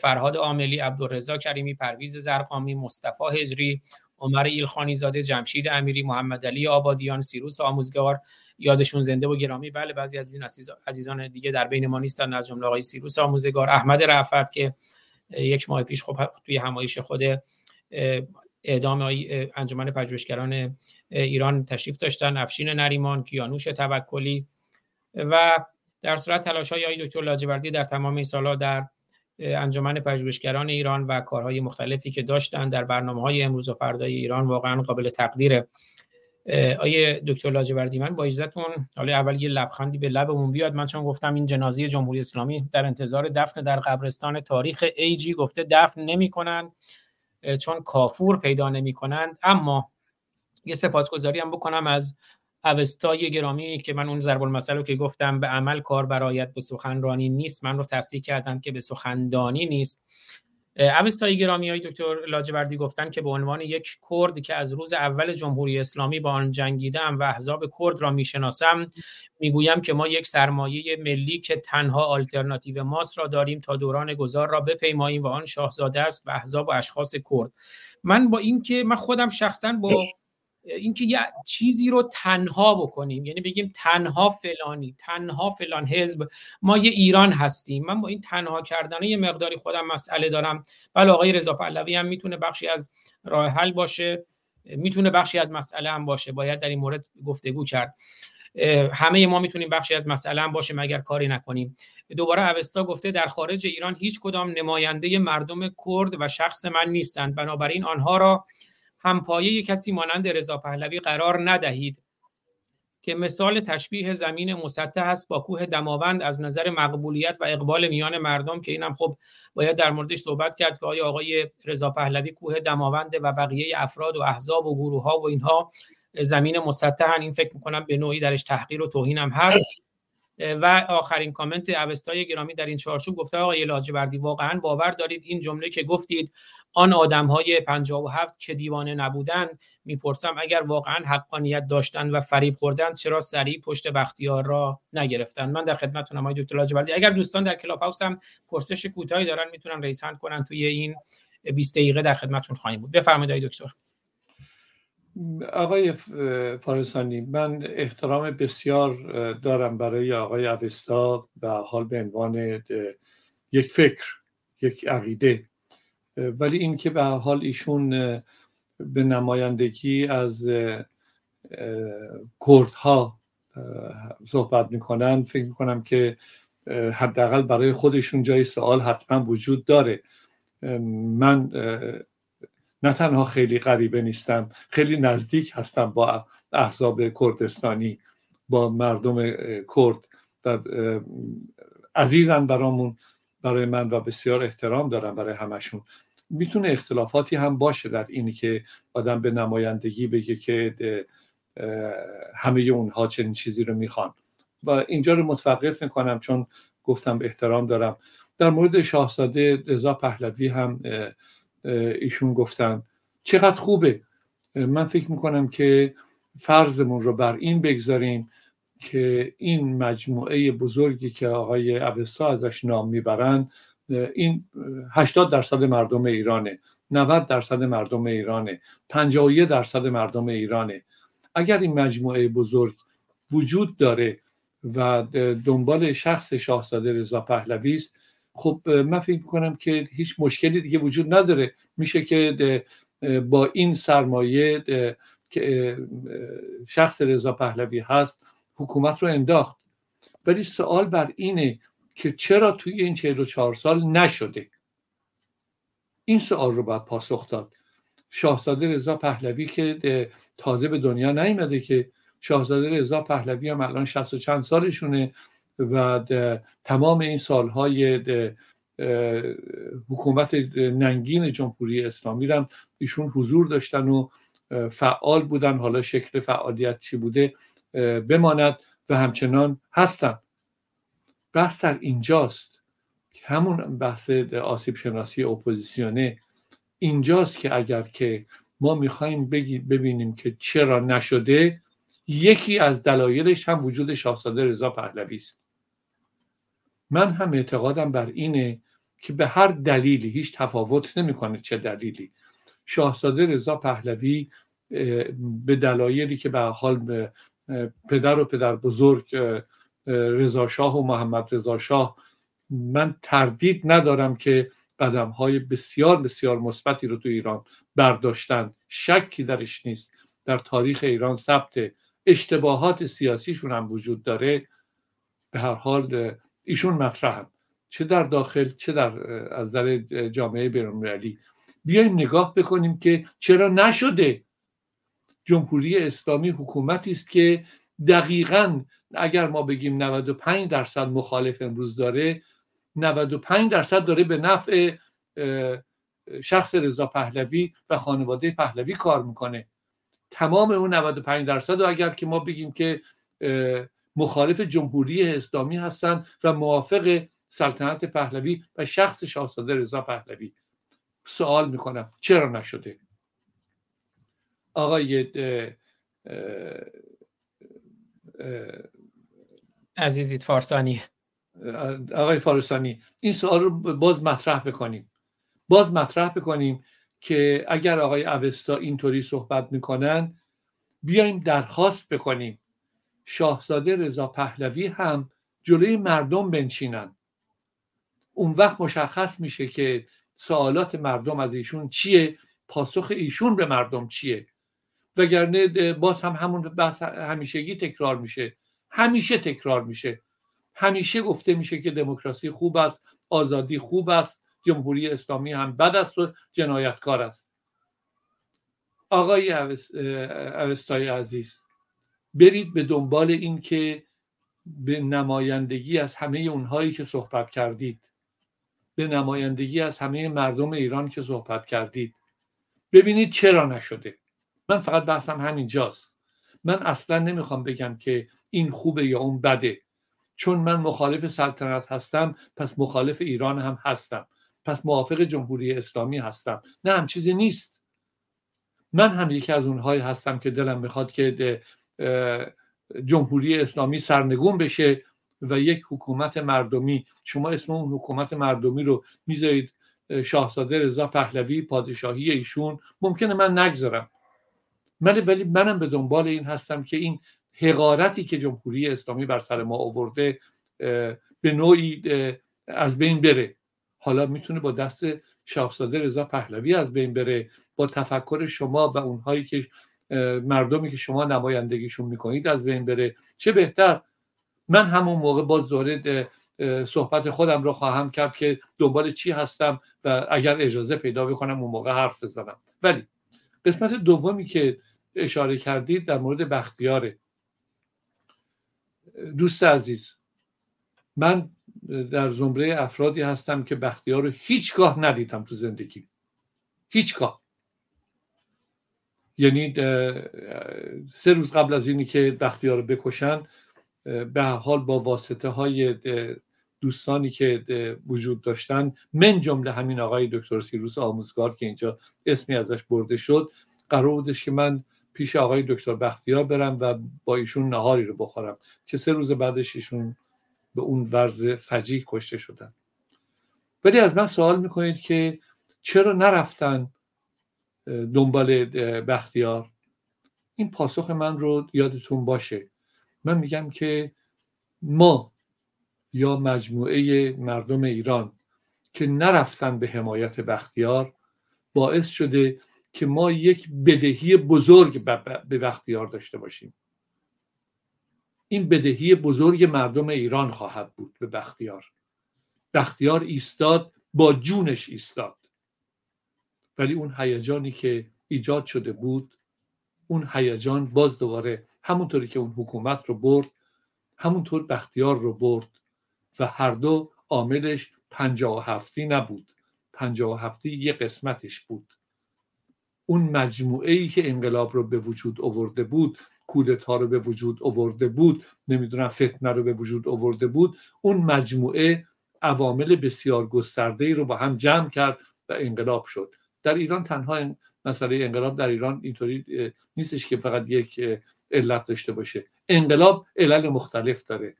فرهاد عاملی عبدالرضا کریمی پرویز زرقامی مصطفی هجری عمر ایلخانی زاده جمشید امیری محمد علی آبادیان سیروس آموزگار یادشون زنده و گرامی. بله بعضی از این عزیزان دیگه در بین ما نیستن از جمله آقای سیروس آموزگار احمد رفعت که یک ماه پیش خب توی همایش خود اعدام انجمن پژوهشگران ایران تشریف داشتن افشین نریمان کیانوش توکلی و در صورت تلاش های دکتر لاجوردی در تمام این سالها در انجمن پژوهشگران ایران و کارهای مختلفی که داشتن در برنامه های امروز و فردای ایران واقعا قابل تقدیره آیه دکتر لاجوردی من با اجازهتون حالا اول یه لبخندی به لبمون بیاد. من چون گفتم این جنازه جمهوری اسلامی در انتظار دفن در قبرستان تاریخ ایجی گفته دفن نمی‌کنن. چون کافور پیدا نمی‌کنند. اما یه سپاسگزاری هم بکنم از اوستای گرامی که من اون ضرب المثل رو که گفتم به عمل کار برایت به سخنرانی نیست. من رو تصدیق کردن که به سخندانی نیست. اوستای گرامی های دکتر لاجوردی گفتن که به عنوان یک کرد که از روز اول جمهوری اسلامی با آن جنگیدم و احزاب کرد را می‌شناسم می‌گویم که ما یک سرمایه ملی که تنها آلترناتیو ماست را داریم تا دوران گذار را بپیماییم و آن شاهزاده است و احزاب و اشخاص کرد. من با اینکه من خودم شخصا با اینکه یه چیزی رو تنها بکنیم. یعنی بگیم تنها فلانی تنها فلان حزب. ما یه ایران هستیم. من با این تنها کردن یه مقداری خودم مسئله دارم. بله آقای رضا پهلوی هم می‌تونه بخشی از راه حل باشه. می‌تونه بخشی از مسئله هم باشه. باید در این مورد گفتگو کرد. همه ما می‌تونیم بخشی از مسئله هم باشه مگر کاری نکنیم. دوباره اوستا گفته در خارج ایران هیچ کدام نماینده مردم کرد و شخص من نیستند. بنابراین آنها را همپایه کسی مانند رضا پهلوی قرار ندهید. که مثال تشبیه زمین مسطح است با کوه دماوند از نظر مقبولیت و اقبال میان مردم که اینم خب باید در موردش صحبت کرد که آیا آقای رضا پهلوی کوه دماوند و بقیه افراد و احزاب و گروه ها و اینها زمین مسطحن. این فکر می‌کنم به نوعی درش تحقیر و توهین هم هست. و آخرین کامنت اوستای گرامی در این چارچوب گفته آقای لاجوردی واقعا باور دارید این جمله که گفتید آن آدم های 57 که دیوانه نبودند می‌پرسم اگر واقعا حقانیت داشتن و فریب خوردن چرا سریع پشت بختیار را نگرفتن من در خدمتتونم آقای دکتر لاجوردی. اگر دوستان در کلاب هاوس هم پرسش کوتاهی دارن می‌تونن raise کنن توی این 20 دقیقه در خدمتتون خواهیم بود. بفرمایید آقای دکتر. آقای فارسانی من احترام بسیار دارم برای آقای اوستا و حال به عنوان یک فکر یک عقیده. ولی اینکه به حال ایشون به نمایندگی از کردها صحبت می‌کنن فکر می‌کنم که حداقل برای خودشون جای سوال حتما وجود داره. من نه تنها خیلی غریبه نیستم خیلی نزدیک هستم با احزاب کردستانی با مردم کرد و عزیزن برامون برای من و بسیار احترام دارم برای همشون. می‌تونه اختلافاتی هم باشه در اینی که آدم به نمایندگی بگه که همه اونها چنین چیزی رو می‌خوان. و اینجا رو متوقف می‌کنم چون گفتم احترام دارم. در مورد شاهزاده رضا پهلوی هم ایشون گفتن. چقدر خوبه. من فکر می‌کنم که فرضمون رو بر این بگذاریم که این مجموعه بزرگی که آقای اوستا ازش نام می‌برند این 80 درصد مردم ایرانه 90 درصد مردم ایرانه 51 درصد مردم ایرانه. اگر این مجموعه بزرگ وجود داره و دنبال شخص شاهزاده رضا پهلوی است خب من فکر کنم که هیچ مشکلی دیگه وجود نداره. میشه که با این سرمایه که شخص رضا پهلوی هست حکومت رو انداخت. ولی سوال بر اینه که چرا توی این 44 سال نشده؟ این سوال رو باید پاسخ داد. شاهزاده رضا پهلوی که تازه به دنیا نیامده که شاهزاده رضا پهلوی هم الان 60 و چند سالشونه. و تمام این سالهای حکومت ننگین جمهوری اسلامی هم ایشون حضور داشتن و فعال بودن. حالا شکل فعالیت چی بوده؟ بماند و همچنان هستن. بحث در اینجاست. همون بحث آسیب شناسی اپوزیسیونه. اینجاست که اگر که ما می‌خوایم ببینیم که چرا نشده یکی از دلایلش هم وجود شاهزاده رضا پهلوی است. من هم اعتقادم بر اینه که به هر دلیلی هیچ تفاوت نمی‌کنه چه دلیلی. شاهزاده رضا پهلوی به دلایلی که به حال پدر و پدر بزرگ رضا شاه و محمد رضا شاه من تردید ندارم که قدم های بسیار بسیار مثبتی رو تو ایران برداشتن. شکی درش نیست. در تاریخ ایران ثبت اشتباهات سیاسیشون هم وجود داره. به هر حال ایشون مطرحن چه در داخل چه در از در جامعه بینالمللی. بیایم نگاه بکنیم که چرا نشده جمهوری اسلامی حکومتی است که دقیقا اگر ما بگیم 95 درصد مخالف امروز داره 95 درصد داره به نفع شخص رضا پهلوی و خانواده پهلوی کار می‌کنه. تمام اون 95 درصد و اگر که ما بگیم که مخالف جمهوری اسلامی هستند و موافق سلطنت پهلوی و شخص شاهزاده رضا پهلوی. سوال می‌کنم چرا نشده؟ آقای عزیزید فارسانی. آقای فارسانی این سوال رو باز مطرح بکنیم. باز مطرح بکنیم که اگر آقای اوستا اینطوری صحبت می‌کنن بیایم درخواست بکنیم. شاهزاده رضا پهلوی هم جلوی مردم بنشینن. اون وقت مشخص میشه که سوالات مردم از ایشون چیه پاسخ ایشون به مردم چیه؟ وگرنه باز هم همون بحث همیشگی تکرار میشه. همیشه تکرار میشه. همیشه گفته میشه که دموکراسی خوب است آزادی خوب است جمهوری اسلامی هم بد است و جنایتکار است. آقای اوستای عزیز برید به دنبال این که به نمایندگی از همه اونهایی که صحبت کردید. به نمایندگی از همه مردم ایران که صحبت کردید. ببینید چرا نشده. من فقط بحثم همینجاست. من اصلا نمی‌خوام بگم که این خوبه یا اون بده. چون من مخالف سلطنت هستم پس مخالف ایران هم هستم. پس موافق جمهوری اسلامی هستم. نه هم چیزی نیست. من هم یکی از اونهایی هستم که دلم می‌خواد که جمهوری اسلامی سرنگون بشه و یک حکومت مردمی شما اسم اون حکومت مردمی رو می‌ذارید شاهزاده رضا پهلوی پادشاهی ایشون ممکنه من نگذارم. ولی ولی منم به دنبال این هستم که این حقارتی که جمهوری اسلامی بر سر ما آورده به نوعی از بین بره. حالا می‌تونه با دست شاهزاده رضا پهلوی از بین بره با تفکر شما و اونهایی که مردمی که شما نمایندگیشون می‌کنید از بین بره. چه بهتر من همون موقع باز دوره صحبت خودم رو خواهم کرد که دنبال چی هستم و اگر اجازه پیدا بکنم اون موقع حرف بزنم. ولی قسمت دومی که اشاره کردید در مورد بختیاره. دوست عزیز من در زمره افرادی هستم که بختیار رو هیچگاه ندیدم تو زندگی. هیچگاه. یعنی سه روز قبل از اینی که بختیار رو بکشن به حال با واسطه های دوستانی که وجود داشتن من جمله همین آقای دکتر سیروس آموزگار که اینجا اسمی ازش برده شد قرار بودش که من پیش آقای دکتر بختیار برم و با ایشون نهاری رو بخورم که سه روز بعدش ایشون به اون ورز فجیع کشته شدن. ولی از من سوال می‌کنید که چرا نرفتن دنبال بختیار. این پاسخ من رو یادتون باشه. من میگم که ما یا مجموعه مردم ایران که نرفتن به حمایت بختیار باعث شده که ما یک بدهی بزرگ به بختیار داشته باشیم. این بدهی بزرگ مردم ایران خواهد بود به بختیار. بختیار ایستاد با جونش ایستاد. ولی اون هیجانی که ایجاد شده بود اون هیجان باز دوباره همونطوری که اون حکومت رو برد همونطور بختیار رو برد و هر دو عاملش پنجاه و هفتی نبود. پنجاه و هفتی یه قسمتش بود. اون مجموعه ای که انقلاب رو به وجود آورده بود کودتا رو به وجود آورده بود نمی‌دونم فتنه رو به وجود آورده بود اون مجموعه عوامل بسیار گسترده ای رو با هم جمع کرد و انقلاب شد. در ایران تنها مسئله انقلاب در ایران اینطوری نیستش که فقط یک علت داشته باشه. انقلاب علل مختلف داره.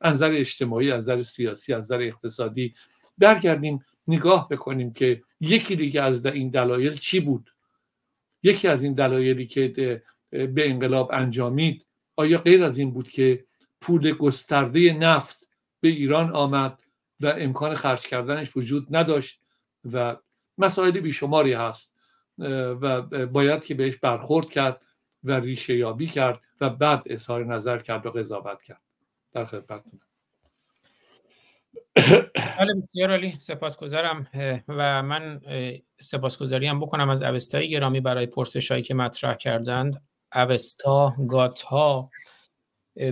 از نظر اجتماعی از نظر سیاسی از نظر اقتصادی. برگردیم نگاه بکنیم که یکی دیگه از این دلایل چی بود؟ یکی از این دلایلی که به انقلاب انجامید آیا غیر از این بود که پول گسترده نفت به ایران آمد و امکان خرج کردنش وجود نداشت و مسائل بیشماری هست و باید که بهش برخورد کرد و ریشه یابی کرد و بعد اظهار نظر کرد و قضاوت کرد. در خدمتتونم. بله بسیار عالی. سپاسگزارم. و من سپاسگزاری هم بکنم از اوستای گرامی برای پرسش هایی که مطرح کردند. اوستا گاتا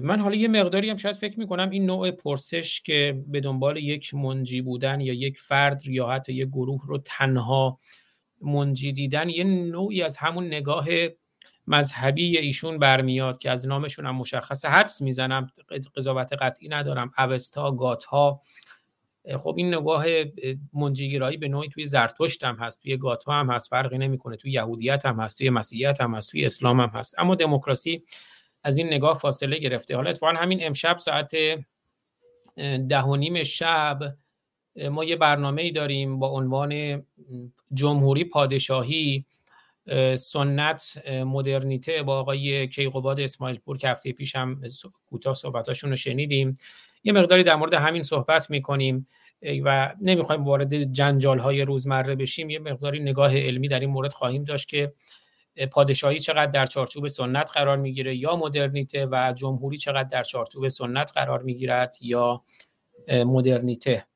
من حالا یه مقداری هم شاید فکر می‌کنم این نوع پرسش که به دنبال یک منجی بودن یا یک فرد یا حتی یک گروه رو تنها منجی دیدن یه نوعی از همون نگاه مذهبی ایشون برمیاد که از نامشون هم مشخص حدس می‌زنم قضاوت قطعی ندارم اوستا گاتها. خب این نگاه منجیگرایی به نوعی توی زرتشت هم هست توی گاتها هم هست فرقی نمی‌کنه توی یهودیت هم هست توی مسیحیت هم هست توی اسلام هم هست. اما دموکراسی از این نگاه فاصله گرفته. حالا اتفاقا همین امشب ساعت ده و نیم شب ما یه برنامه ای داریم با عنوان جمهوری پادشاهی سنت مدرنیته با آقای کیقوباد اسماعیل پور که هفته پیش هم کوتاه صحبتاشون رو شنیدیم. یه مقداری در مورد همین صحبت می‌کنیم و نمی‌خوایم وارد جنجال های روزمره بشیم. یه مقداری نگاه علمی در این مورد خواهیم داشت که پادشاهی چقدر در چارچوب سنت قرار می‌گیره یا مدرنیته و جمهوری چقدر در چارچوب سنت قرار می‌گیرد یا مدرنیته.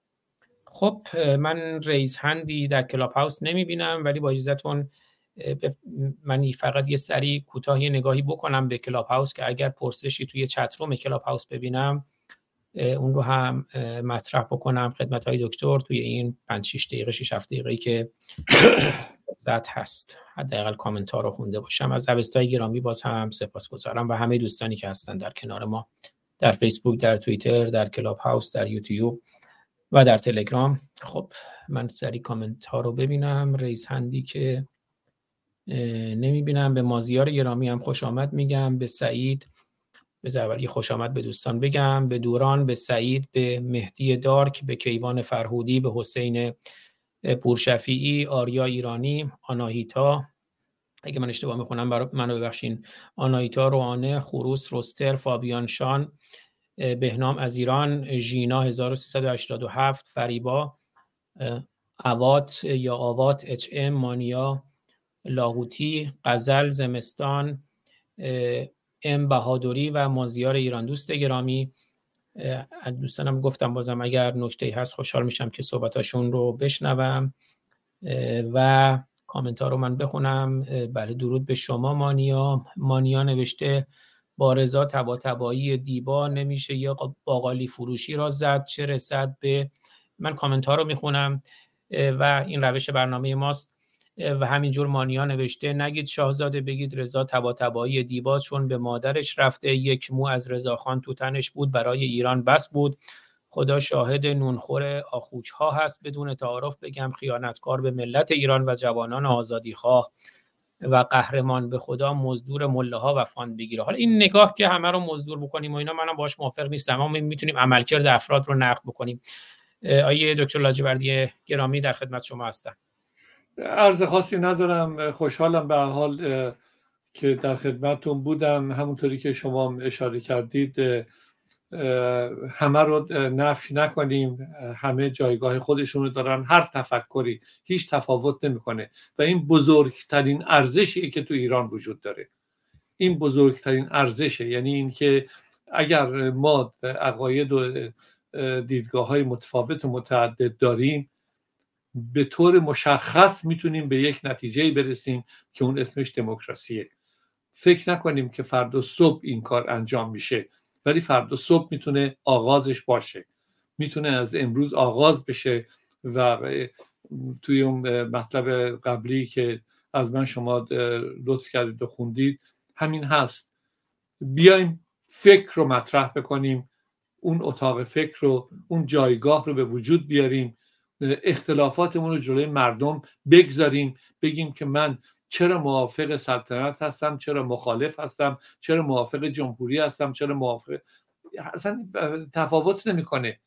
خب من raise hand ی در کلاب هاوس نمی‌بینم ولی با اجازهتون من فقط یه سری کوتاه نگاهی بکنم به کلاب هاوس که اگر پرسشی توی chat room کلاب هاوس ببینم اون رو هم مطرح بکنم خدمت آقای دکتر توی این 5 6 دقیقه 6 7 دقیقه که زد هست. حداقل کامنت ها رو خونده باشم. از اوستای گرامی باز هم سپاسگزارم و همه دوستانی که هستن در کنار ما. در فیسبوک در توییتر در کلاب هاوس در یوتیوب و در تلگرام. خب من سری کامنت ها رو ببینم. رئیس هندی که نمی‌بینم. به مازیار گرامی هم خوش آمد میگم. به سعید به اولی خوش آمد به دوستان بگم. به دوران به سعید به مهدی دارک به کیوان فرهودی به حسین پورشفیعی آریا ایرانی آناهیتا. اگه من اشتباه می‌خونم منو ببخشین. آناهیتا روانه خروس رستر فابیان شان بهنام از ایران ژینا 1387 فریبا اوات یا آوات اچ ام مانیا لاهوتی قزل زمستان ام بهادری و مازیار ایران. دوست گرامی دوستانم گفتم بازم اگر نکته هست خوشحال میشم که صحبتاشون رو بشنوم. و کامنت ها رو من بخونم. بله درود به شما مانیا. مانیا نوشته با رضا تبا تبایی دیبا نمیشه یا باقالی فروشی را زد چه رسد به من کامنت ها رو می‌خونم. و این روش برنامه ماست. و همینجور مانیا نوشته نگید شاهزاده بگید رضا تبا تبایی دیبا چون به مادرش رفته یک مو از رضاخان تو تنش بود برای ایران بس بود. خدا شاهد نونخور آخوچ ها هست بدون تعارف بگم خیانتکار به ملت ایران و جوانان آزادی خواه و قهرمان به خدا مزدور مله ها و فاند بگیره. حالا این نگاه که همه رو مزدور بکنیم و اینا منم باش موافق نیستم اما می‌تونیم عملکرد افراد رو نقد بکنیم. آیه دکتر لاجوردی گرامی در خدمت شما هستم. عرض خاصی ندارم. خوشحالم به حال که در خدمتتون بودم. همونطوری که شما اشاره کردید همه رو نفی نکنیم. همه جایگاه خودشون رو دارن. هر تفکری هیچ تفاوت نمی‌کنه. و این بزرگترین ارزشی که تو ایران وجود داره. این بزرگترین ارزشه. یعنی اینکه اگر ما عقاید و دیدگاه های متفاوت و متعدد داریم به طور مشخص می‌تونیم به یک نتیجه برسیم که اون اسمش دموکراسیه. فکر نکنیم که فردا صبح این کار انجام میشه ولی فردا صبح می‌تونه آغازش باشه. می‌تونه از امروز آغاز بشه و توی اون مطلب قبلی که از من شما لطف کردید و خوندید همین هست. بیایم فکر رو مطرح بکنیم اون اتاق فکر رو اون جایگاه رو به وجود بیاریم اختلافاتمون رو جلوی مردم بگذاریم بگیم که من چرا موافق سلطنت هستم چرا مخالف هستم چرا موافق جمهوری هستم چرا موافق اصلا تفاوت نمی‌کنه.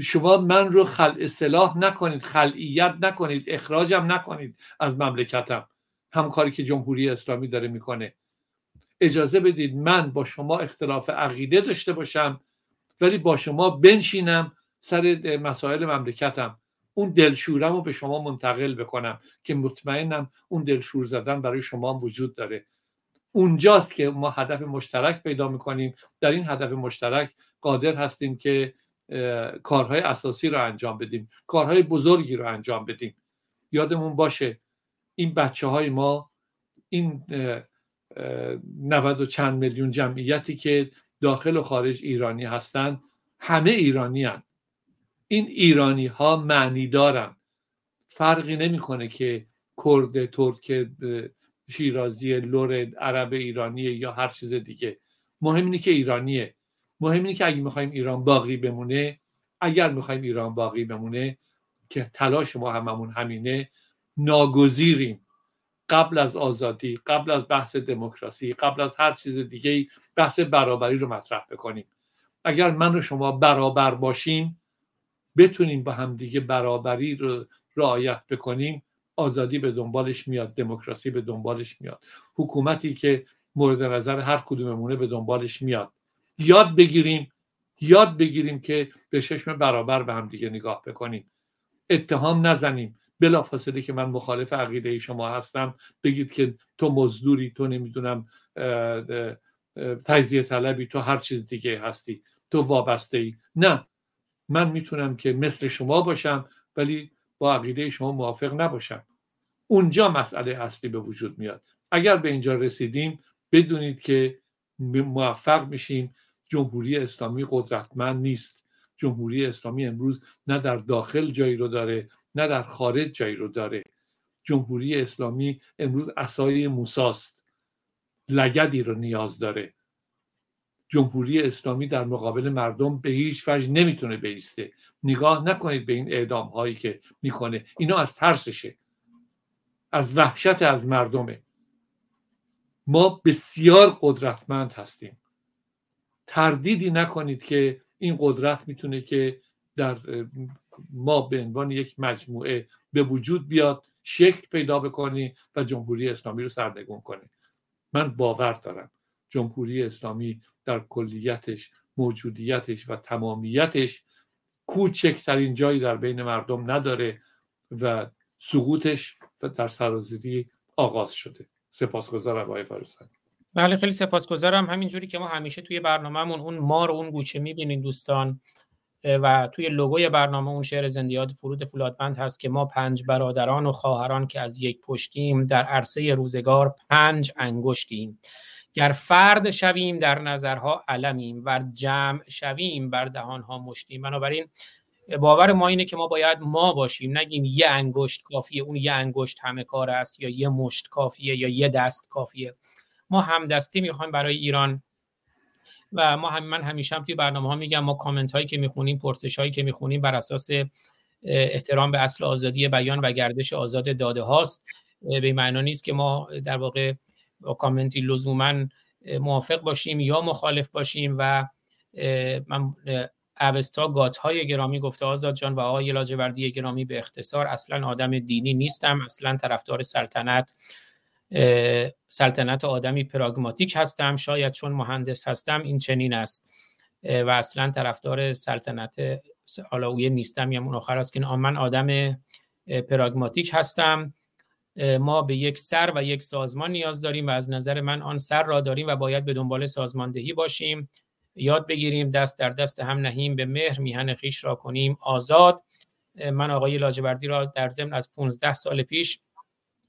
شما من رو خل اصلاح نکنید خلعیت نکنید اخراجم نکنید از مملکتم. هم کاری که جمهوری اسلامی داره می‌کنه. اجازه بدید من با شما اختلاف عقیده داشته باشم ولی با شما بنشینم سر مسائل مملکتم. اون دلشورم رو به شما منتقل بکنم که مطمئنم اون دلشور زدن برای شما وجود داره. اونجاست که ما هدف مشترک پیدا می‌کنیم. در این هدف مشترک قادر هستیم که کارهای اساسی رو انجام بدیم. کارهای بزرگی رو انجام بدیم. یادمون باشه این بچه های ما این 90 و چند میلیون جمعیتی که داخل و خارج ایرانی هستند همه ایرانی هن. این ایرانی ها معنی دارن. فرقی نمی‌کنه که کرد ترک شیرازی لور عرب ایرانی یا هر چیز دیگه. مهم اینه که ایرانیه. مهم اینه که اگه می‌خوایم ایران باقی بمونه اگر می‌خوایم ایران باقی بمونه که تلاش ما هممون همینه ناگزیریم. قبل از آزادی قبل از بحث دموکراسی قبل از هر چیز دیگه بحث برابری رو مطرح بکنیم. اگر من و شما برابر باشیم بتونیم با همدیگه برابری رو رعایت بکنیم آزادی به دنبالش میاد دموکراسی به دنبالش میاد. حکومتی که مورد نظر هر کدوممونه به دنبالش میاد. یاد بگیریم یاد بگیریم که به چشم برابر به هم دیگه نگاه بکنیم. اتهام نزنیم. بلافاصله که من مخالف عقیده شما هستم بگید که تو مزدوری تو نمی‌دونم تجزیه طلبی تو هر چیز دیگه هستی. تو وابسته ای نه. من می‌تونم که مثل شما باشم ولی با عقیده شما موافق نباشم. اونجا مسئله اصلی به وجود میاد. اگر به اینجا رسیدیم بدونید که موفق میشیم. جمهوری اسلامی قدرتمند نیست. جمهوری اسلامی امروز نه در داخل جایی رو داره نه در خارج جایی رو داره. جمهوری اسلامی امروز اسای موساست. لگدی رو نیاز داره. جمهوری اسلامی در مقابل مردم به هیچ وجه نمی‌تونه بیسته. نگاه نکنید به این اعدام هایی که می‌کنه. اینا از ترسشه. از وحشت از مردمه. ما بسیار قدرتمند هستیم. تردیدی نکنید که این قدرت می‌تونه که در ما به عنوان یک مجموعه به وجود بیاد شکل پیدا بکنی و جمهوری اسلامی رو سرنگون کنه. من باور دارم. جمهوری اسلامی در کلیتش موجودیتش و تمامیتش کوچکترین جایی در بین مردم نداره و سقوطش در سرازیری آغاز شده. سپاسگزارم آقای فارسانی بله خیلی سپاسگزارم. همینجوری که ما همیشه توی برنامهمون اون مار و اون گوچه می‌بینین دوستان و توی لوگوی برنامه اون شعر زندیات فرود فولادبند هست که ما پنج برادران و خواهران که از یک پشتیم در عرصه روزگار پنج انگشتیم. گر فرد شویم در نظرها علمیم و جمع شویم بر دهانها مشتیم. بنابراین باور ما اینه که ما باید ما باشیم. نگیم یه انگشت کافیه اون یه انگشت همه کار است یا یه مشت کافیه یا یه دست کافیه. ما همدستی می‌خوایم برای ایران و ما هم من همیشه هم توی برنامه ها میگم ما کامنت هایی که می‌خونیم پرسش هایی که می‌خونیم بر اساس احترام به اصل آزادی بیان و گردش آزاد داده هاست. به معنا نیست که ما در واقع با کامنتی لزوما موافق باشیم یا مخالف باشیم و من اوستا گات های گرامی گفته آزاد جان و آقای لاجوردی گرامی به اختصار اصلا آدم دینی نیستم اصلا طرفدار سلطنت سلطنت آدمی پراگماتیک هستم شاید چون مهندس هستم این چنین است و اصلا طرفدار سلطنت حالا نیستم یا اون آخر است که من آدم پراگماتیک هستم. ما به یک سر و یک سازمان نیاز داریم و از نظر من آن سر را داریم و باید به دنبال سازماندهی باشیم. یاد بگیریم دست در دست هم نهیم به مهر میهن خیش را کنیم آزاد. من آقای لاجوردی را در ضمن از 15 سال پیش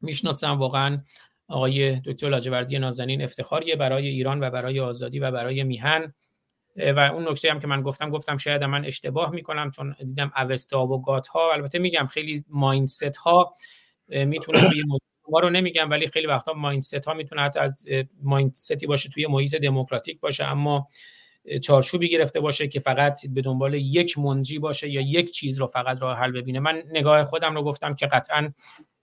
می‌شناسم. واقعا آقای دکتر لاجوردی نازنین افتخاریه برای ایران و برای آزادی و برای میهن. و اون نکته هم که من گفتم گفتم شاید من اشتباه می‌کنم چون دیدم اوستا و گات ها البته میگم خیلی مایندست ها می‌تونه توی ما رو نمیگم ولی خیلی وقتا مایندست ها می‌تونه حتی از مایندستی باشه توی محیط دموکراتیک باشه اما چارچوبی گرفته باشه که فقط به دنبال یک منجی باشه یا یک چیز رو فقط راه حل ببینه. من نگاه خودم رو گفتم که قطعا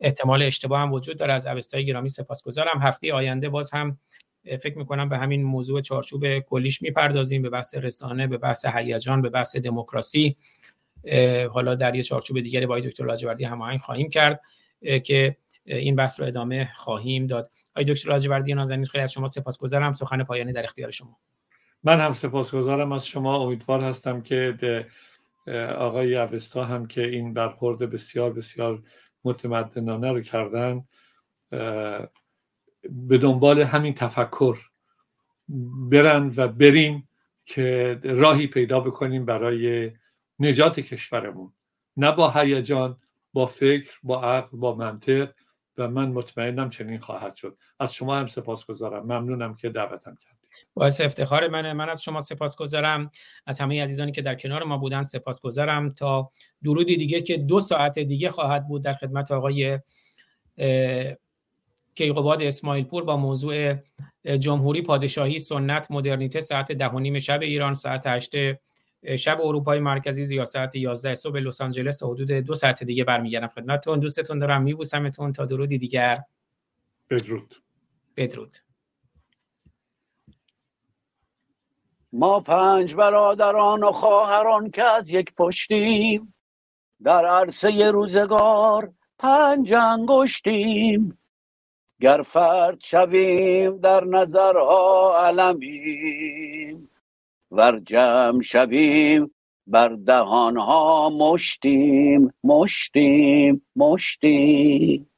احتمال اشتباه هم وجود داره از اوستای گرامی سپاسگزارم. هفته آینده باز هم فکر می‌کنم به همین موضوع چارچوب کلیش می‌پردازیم به بحث رسانه به بحث هیجان به بحث دموکراسی. حالا در یه چارچوب دیگری با دکتر لاجوردی هماهنگ خواهیم کرد. که این بحث رو ادامه خواهیم داد. آقای دکتر لاجوردی نازنین خیلی از شما سپاسگزارم. سخن پایانی در اختیار شما. من هم سپاسگزارم. از شما امیدوار هستم که آقای اوستا هم که این برخورد بسیار بسیار متمدنانه رو کردن به دنبال همین تفکر برن و بریم که راهی پیدا بکنیم برای نجات کشورمون. نه با هیجان با فکر با عقل با منطق و من مطمئنم چنین خواهد شد. از شما هم سپاسگزارم. ممنونم که دعوتم کردید. باعث افتخار منه. من از شما سپاسگزارم. از همه عزیزانی که در کنار ما بودن سپاسگزارم. تا درودی دیگه که دو ساعت دیگه خواهد بود در خدمت آقای کیقوباد اسماعیل پور با موضوع جمهوری پادشاهی سنت مدرنیته ساعت ده و نیم شب ایران ساعت 8 شب اروپای مرکزی یا ساعت 11 صبح لس آنجلس تا حدود دو ساعت دیگه برمیگردم خدمتتون. دوستتون دارم میبوسمتون. تا درودی دیگر. بدرود. بدرود. ما پنج برادران و خواهران که از یک پشتیم در عرصه روزگار پنج انگشتیم. گر فرد شویم در نظرها علمیم. ور جمع شویم بر دهانها مشتیم مشتیم مشتیم.